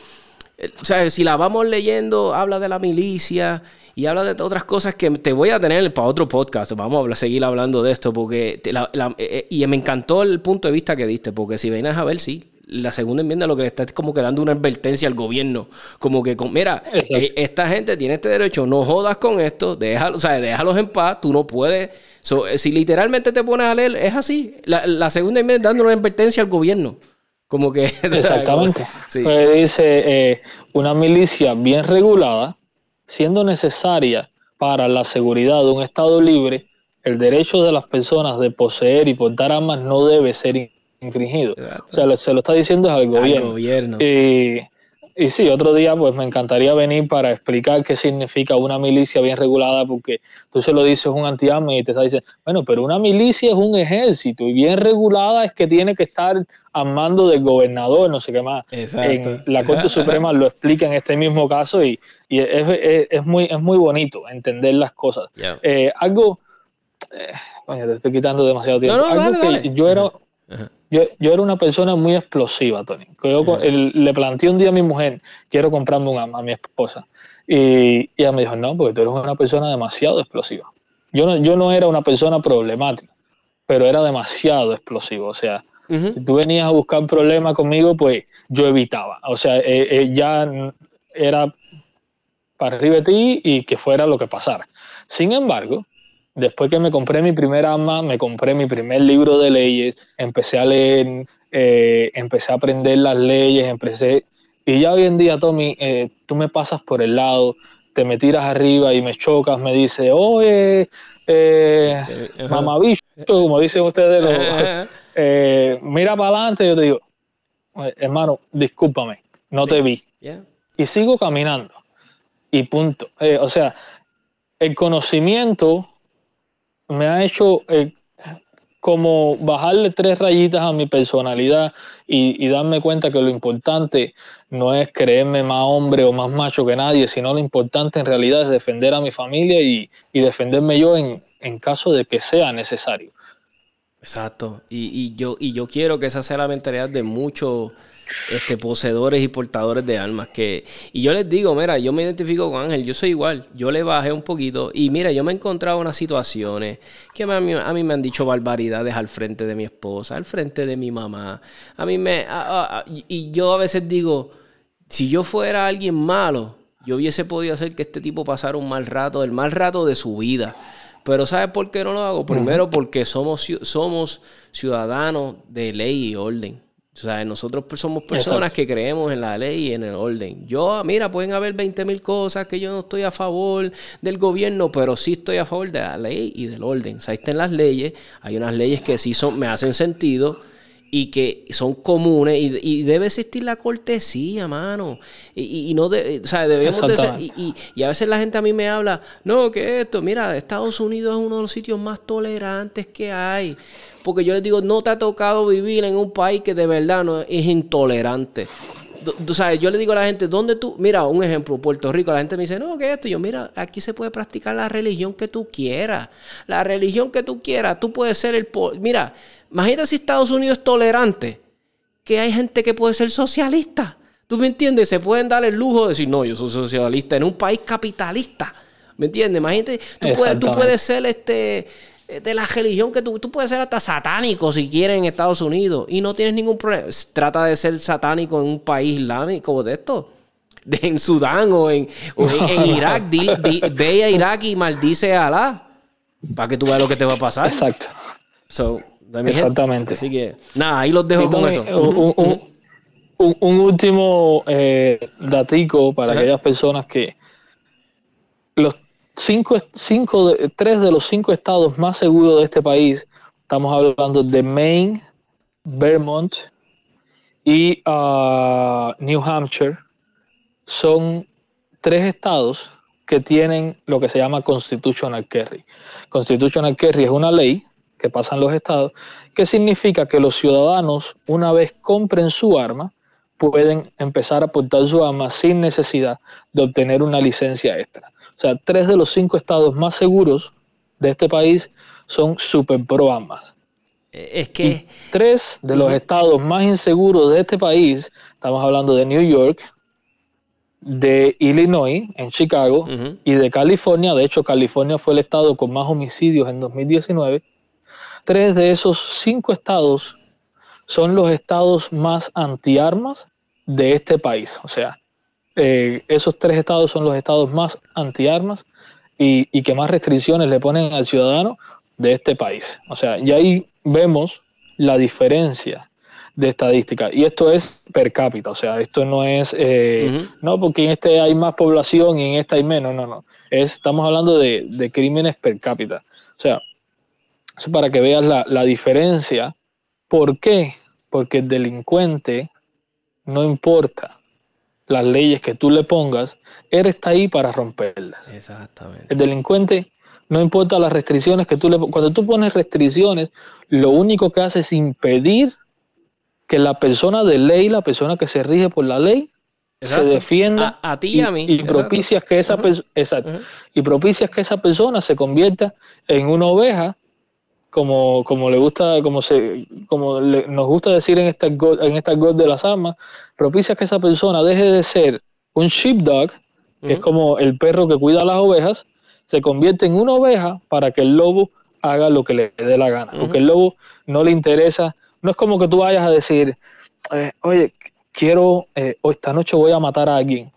A: Eh, o sea, si la vamos leyendo, habla de la milicia y habla de otras cosas que te voy a tener para otro podcast. Vamos a seguir hablando de esto porque. Eh, eh, y me encantó el punto de vista que diste, porque si vienes a ver, sí, la segunda enmienda lo que le está es como que dando una advertencia al gobierno. Como que, mira, esta gente tiene este derecho, no jodas con esto, déjalo, o sea, déjalos en paz, tú no puedes eh, si literalmente te pones a leer, es así. La, segunda es dando una advertencia al gobierno. Como que. (laughs)
C: Exactamente. Pues dice: eh, una milicia bien regulada, siendo necesaria para la seguridad de un Estado libre, el derecho de las personas de poseer y portar armas no debe ser infringido. O sea, se lo está diciendo al gobierno. Al
A: gobierno.
C: Y y sí, otro día pues me encantaría venir para explicar qué significa una milicia bien regulada, porque tú se lo dices un antiarme y te está diciendo, bueno, pero una milicia es un ejército y bien regulada es que tiene que estar al mando del gobernador, no sé qué más. En la Corte Suprema lo explica en este mismo caso y, y es, es, muy, es muy bonito entender las cosas. Eh, algo, eh, coño, te estoy quitando demasiado tiempo. algo que yo era yo, yo, era una persona muy explosiva, Tony. Yo, le planteé un día a mi mujer, quiero comprarme un arma a mi esposa. Y, ella me dijo, no, porque tú eres una persona demasiado explosiva. Yo no, yo no era una persona problemática, pero era demasiado explosivo. O sea, si tú venías a buscar problemas conmigo, pues yo evitaba. O sea, eh, eh, ya era para arriba de ti y que fuera lo que pasara. Sin embargo, después que me compré mi primer arma, me compré mi primer libro de leyes, empecé a leer, eh, empecé a aprender las leyes, empecé... Y ya hoy en día, Tommy, eh, tú me pasas por el lado, te me tiras arriba y me chocas, me dice, oye, eh, mamabicho, como dicen ustedes, eh, mira para adelante, yo te digo, hermano, discúlpame, no te vi. Y sigo caminando. Y punto. o sea, el conocimiento me ha hecho eh, como bajarle tres rayitas a mi personalidad y, darme cuenta que lo importante no es creerme más hombre o más macho que nadie, sino lo importante en realidad es defender a mi familia y, defenderme yo en, en, caso de que sea necesario.
A: Exacto. Y, y, yo, y yo quiero que esa sea la mentalidad de muchos este, poseedores y portadores de almas. Que, y yo les digo, mira, yo me identifico con Ángel, yo soy igual, yo le bajé un poquito y mira, yo me he encontrado unas situaciones que a mí, a mí me han dicho barbaridades al frente de mi esposa, al frente de mi mamá. A mí me... y yo a veces digo, si yo fuera alguien malo, yo hubiese podido hacer que este tipo pasara un mal rato, el mal rato de su vida. Pero ¿sabes por qué no lo hago? Primero porque somos, somos ciudadanos de ley y orden. O sea, nosotros pues, somos personas que creemos en la ley y en el orden. Yo, mira, pueden haber 20 mil cosas que yo no estoy a favor del gobierno, pero sí estoy a favor de la ley y del orden. O sea, ahí están las leyes. Hay unas leyes que sí son, me hacen sentido y que son comunes y, debe existir la cortesía, mano. Y, no de, o sea, debemos de ser, y, a veces la gente a mí me habla, no, que esto, mira, Estados Unidos es uno de los sitios más tolerantes que hay. Porque yo les digo, no te ha tocado vivir en un país que de verdad no es intolerante. Tú sabes, yo le digo a la gente, ¿dónde tú? Mira, un ejemplo, Puerto Rico, la gente me dice, no, ¿qué esto? Yo, mira, aquí se puede practicar la religión que tú quieras. La religión que tú quieras, tú puedes ser el... Mira, Imagínate si Estados Unidos es tolerante, que hay gente que puede ser socialista. ¿Tú me entiendes? Se pueden dar el lujo de decir, no, yo soy socialista en un país capitalista. ¿Me entiendes? Imagínate, tú puedes, tú puedes ser este de la religión que tú, tú puedes ser hasta satánico si quieres en Estados Unidos y no tienes ningún problema. Trata de ser satánico en un país islámico de esto. en Sudán o en, Irak. ve a Irak y maldice a Alá. Para que tú veas lo que te va a pasar.
C: Exacto.
A: So,
C: Exactamente.
A: Así que, nada, ahí los dejo con eso.
C: Un, último eh, datico para aquellas personas que los cinco, cinco, tres de los cinco estados más seguros de este país, estamos hablando de Maine, Vermont y uh, New Hampshire, son tres estados que tienen lo que se llama constitutional carry. Constitutional carry es una ley que pasan los estados, que significa que los ciudadanos, una vez compren su arma, pueden empezar a portar su arma sin necesidad de obtener una licencia extra. O sea, tres de los cinco estados más seguros de este país son super pro armas.
A: Eh, es que...
C: tres de los estados más inseguros de este país, estamos hablando de New York, de Illinois, en Chicago, y de California. De hecho, California fue el estado con más homicidios en 2019 Tres de esos cinco estados son los estados más antiarmas de este país. O sea, eh, esos tres estados son los estados más antiarmas y, y que más restricciones le ponen al ciudadano de este país. O sea, y ahí vemos la diferencia de estadística. Y esto es per cápita, o sea, esto no es, eh, no porque en este hay más población y en este hay menos, no, no. Es, estamos hablando de, de crímenes per cápita. O sea, eso para que veas la, diferencia. ¿Por qué? Porque el delincuente no importa las leyes que tú le pongas, él está ahí para romperlas.
A: Exactamente.
C: El delincuente no importa las restricciones que tú le Cuando tú pones restricciones, lo único que hace es impedir que la persona de ley, la persona que se rige por la ley, se defienda
A: a, ti y, a mí.
C: Y propicias que esa y propicias que esa persona se convierta en una oveja como, como le gusta, como se, como nos gusta decir en esta en esta God de las armas, propicia que esa persona deje de ser un sheepdog, que es como el perro que cuida a las ovejas, se convierte en una oveja para que el lobo haga lo que le dé la gana. Porque el lobo no le interesa, no es como que tú vayas a decir, eh, oye, quiero, eh, esta noche voy a matar a alguien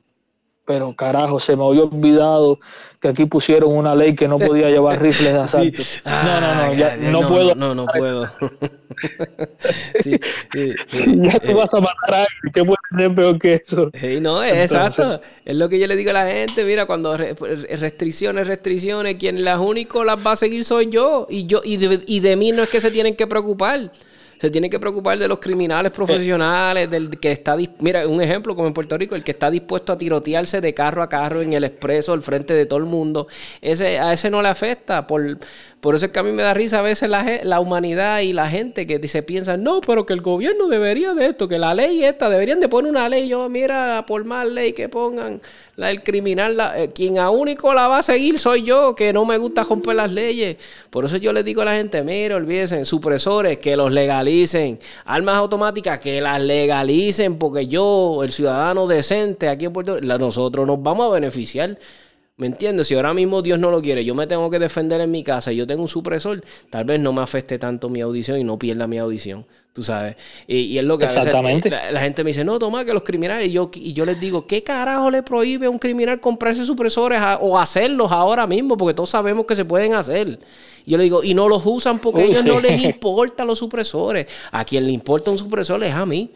C: pero carajo, se me había olvidado que aquí pusieron una ley que no podía llevar rifles de (laughs) asalto. No, no, no, ya, no, puedo.
A: No, no puedo. (laughs)
C: sí, ya tú vas a matar a alguien, ¿qué puede ser peor que eso?
A: no, es exacto. Es lo que yo le digo a la gente, mira, cuando restricciones, restricciones, quien las únicos las va a seguir soy yo. Y yo, y de, y de mí no es que se tienen que preocupar se tiene que preocupar de los criminales profesionales, del que está, mira, un ejemplo como en Puerto Rico, el que está dispuesto a tirotearse de carro a carro en el expreso al frente de todo el mundo, ese, a ese no le afecta por, por eso es que a mí me da risa a veces la, la humanidad y la gente que se piensa, no, pero que el gobierno debería de esto, que la ley esta, deberían de poner una ley. Yo, mira, por más ley que pongan, la, el criminal, eh, quien a único la va a seguir soy yo, que no me gusta romper las leyes. Por eso yo le digo a la gente, mira, olvídense, supresores, que los legalicen. Armas automáticas, que las legalicen, porque yo, el ciudadano decente aquí en Puerto Rico, nosotros nos vamos a beneficiar. ¿Me entiendes? Si ahora mismo Dios no lo quiere, yo me tengo que defender en mi casa y yo tengo un supresor, tal vez no me afecte tanto mi audición y no pierda mi audición, tú sabes. Y, es lo que a veces eh, la, gente me dice, no, toma que los criminales, y yo, y yo les digo, ¿qué carajo le prohíbe a un criminal comprarse supresores o hacerlos ahora mismo? Porque todos sabemos que se pueden hacer. Y yo le digo, y no los usan porque a ellos no les importa los supresores. A quien le importa un supresor es a mí.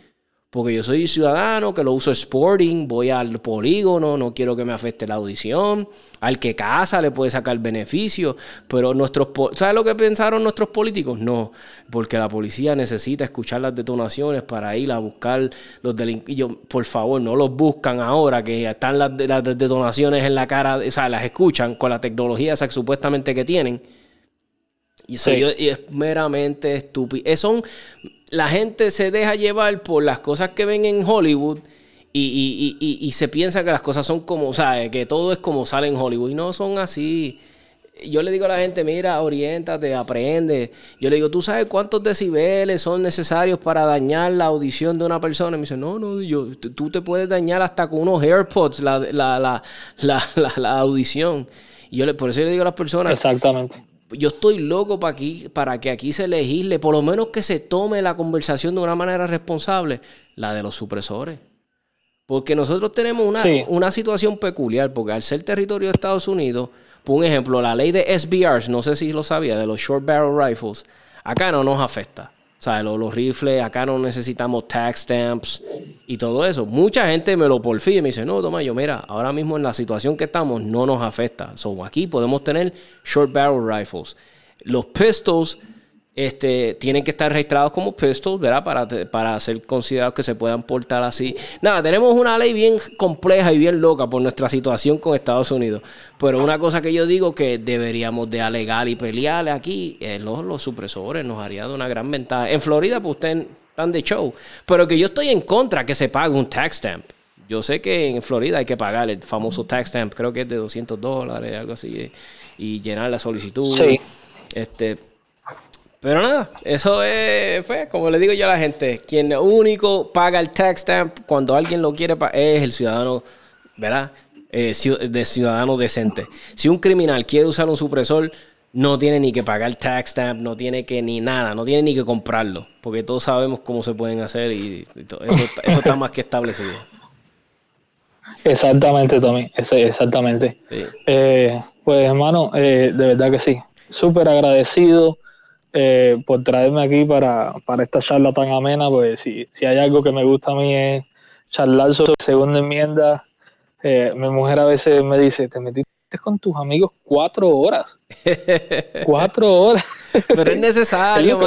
A: Porque yo soy ciudadano que lo uso sporting, voy al polígono, no quiero que me afecte la audición, al que casa le puede sacar beneficio, pero nuestros, ¿sabes lo que pensaron nuestros políticos? No, porque la policía necesita escuchar las detonaciones para ir a buscar los delincuentes. Por favor, no los buscan ahora que están las, detonaciones en la cara, o sea, las escuchan con la tecnología supuestamente que tienen. Y, y es meramente estúpido. Son la gente se deja llevar por las cosas que ven en Hollywood y, se piensa que las cosas son como, o sea, que todo es como sale en Hollywood y no son así. Yo le digo a la gente, mira, oriéntate, aprende. Yo le digo, ¿tú sabes cuántos decibeles son necesarios para dañar la audición de una persona? Y me dice, no, no, yo, tú te puedes dañar hasta con unos AirPods la, la, la audición. Y yo le, por eso yo le digo a las personas,
C: Exactamente
A: yo estoy loco para, aquí, para que aquí se legisle, por lo menos que se tome la conversación de una manera responsable, la de los supresores. Porque nosotros tenemos una, una situación peculiar, porque al ser territorio de Estados Unidos, por un ejemplo, la ley de SBRs, no sé si lo sabía, de los Short Barrel Rifles, acá no nos afecta. O sea, los, rifles, acá no necesitamos tax stamps y todo eso. Mucha gente me lo porfía y me dice, no, toma, yo mira, ahora mismo en la situación que estamos no nos afecta. So, aquí podemos tener short barrel rifles. Los pistols este, tienen que estar registrados como pistols, ¿verdad? Para, para ser considerados que se puedan portar así. Nada, tenemos una ley bien compleja y bien loca por nuestra situación con Estados Unidos. Pero una cosa que yo digo que deberíamos de alegar y pelear aquí, los, los supresores nos haría de una gran ventaja. En Florida, pues ustedes están de show. Pero que yo estoy en contra que se pague un tax stamp. Yo sé que en Florida hay que pagar el famoso tax stamp, creo que es de 200 dólares, algo así, y llenar la solicitud. Sí. Este, pero nada, eso es, fue, como le digo yo a la gente, quien único paga el tax stamp cuando alguien lo quiere es el ciudadano, ¿verdad? Eh, de ciudadano decente. Si un criminal quiere usar un supresor, no tiene ni que pagar tax stamp, no tiene que ni nada, no tiene ni que comprarlo, porque todos sabemos cómo se pueden hacer y, eso, eso está más que establecido.
C: Exactamente, Tommy, exactamente. Eh, pues hermano, eh, de verdad que sí, súper agradecido eh, por traerme aquí para, para, esta charla tan amena, pues si, si hay algo que me gusta a mí es charlar sobre segunda enmienda. Eh, mi mujer a veces me dice, te metiste con tus amigos cuatro horas. (laughs) cuatro horas.
A: Pero es (laughs) necesario,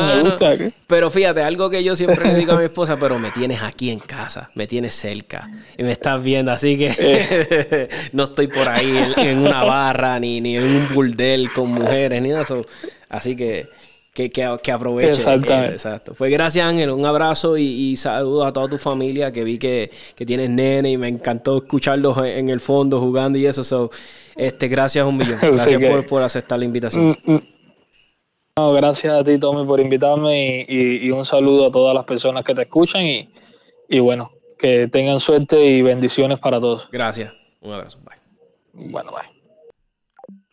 A: Pero fíjate, algo que yo siempre le digo a mi (laughs) esposa, pero me tienes aquí en casa, me tienes cerca y me estás viendo, así que eh. no estoy por ahí en, una barra ni, ni en un burdel con mujeres ni nada. así que que, que, aproveche. Exacto. Fue gracias, Ángel. Un abrazo y, saludos a toda tu familia que vi que, tienes nene y me encantó escucharlos en, el fondo jugando y eso. este, gracias un millón. (laughs) Gracias por, aceptar la invitación. Mm, mm.
C: gracias a ti, Tommy, por invitarme y, un saludo a todas las personas que te escuchan y, y bueno, que tengan suerte y bendiciones para todos.
A: Gracias. Un abrazo.
C: Bye. Bueno, bye.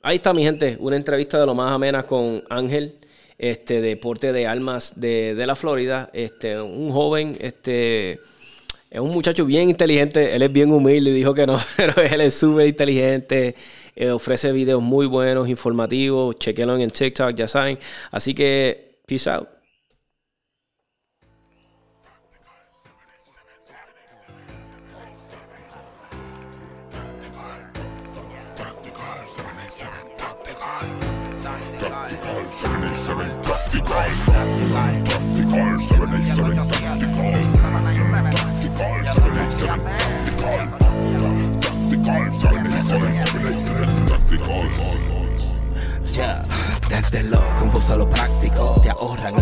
A: Ahí está, mi gente. Una entrevista de lo más amena con Ángel este, deporte de almas de, la Florida. Este, un joven, este, es un muchacho bien inteligente, él es bien humilde, dijo que no, (laughs) pero él es súper inteligente, eh, ofrece videos muy buenos, informativos, chequenlo en TikTok, ya saben. Así que, peace out.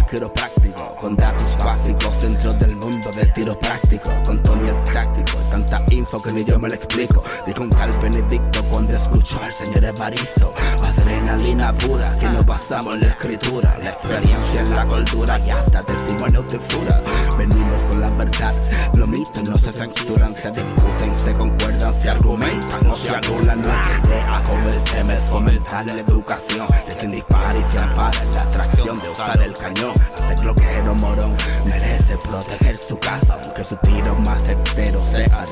B: Quiropráctico, con datos básicos dentro del mundo del tiro práctico, info que ni yo me lo explico. Dijo un tal Benedicto cuando escuchó al señor Evaristo, adrenalina pura que nos basamos en la escritura, la experiencia en la cultura y hasta testimonios de fura. Venimos con la verdad, los mitos no se censuran, se discuten, se concuerdan, se argumentan, no se anulan nuestra idea con el tema es fomentar la educación de quien dispara y se ampara la atracción de usar el cañón. Hasta el bloqueo morón merece proteger su casa, aunque su tiro más certero sea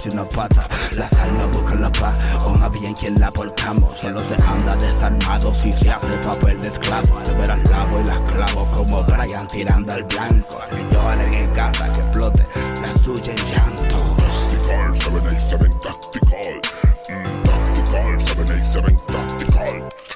B: si unos patas. La sal no busca la paz, con a bien quien la portamos. Solo se anda desarmado si se hace papel de esclavo. Al ver al lavo y las clavo como Brian tirando al blanco. Al que en casa, que explote la suya en llanto. Tactical, 787 Tactical. Mm, tactical, 787 Tactical.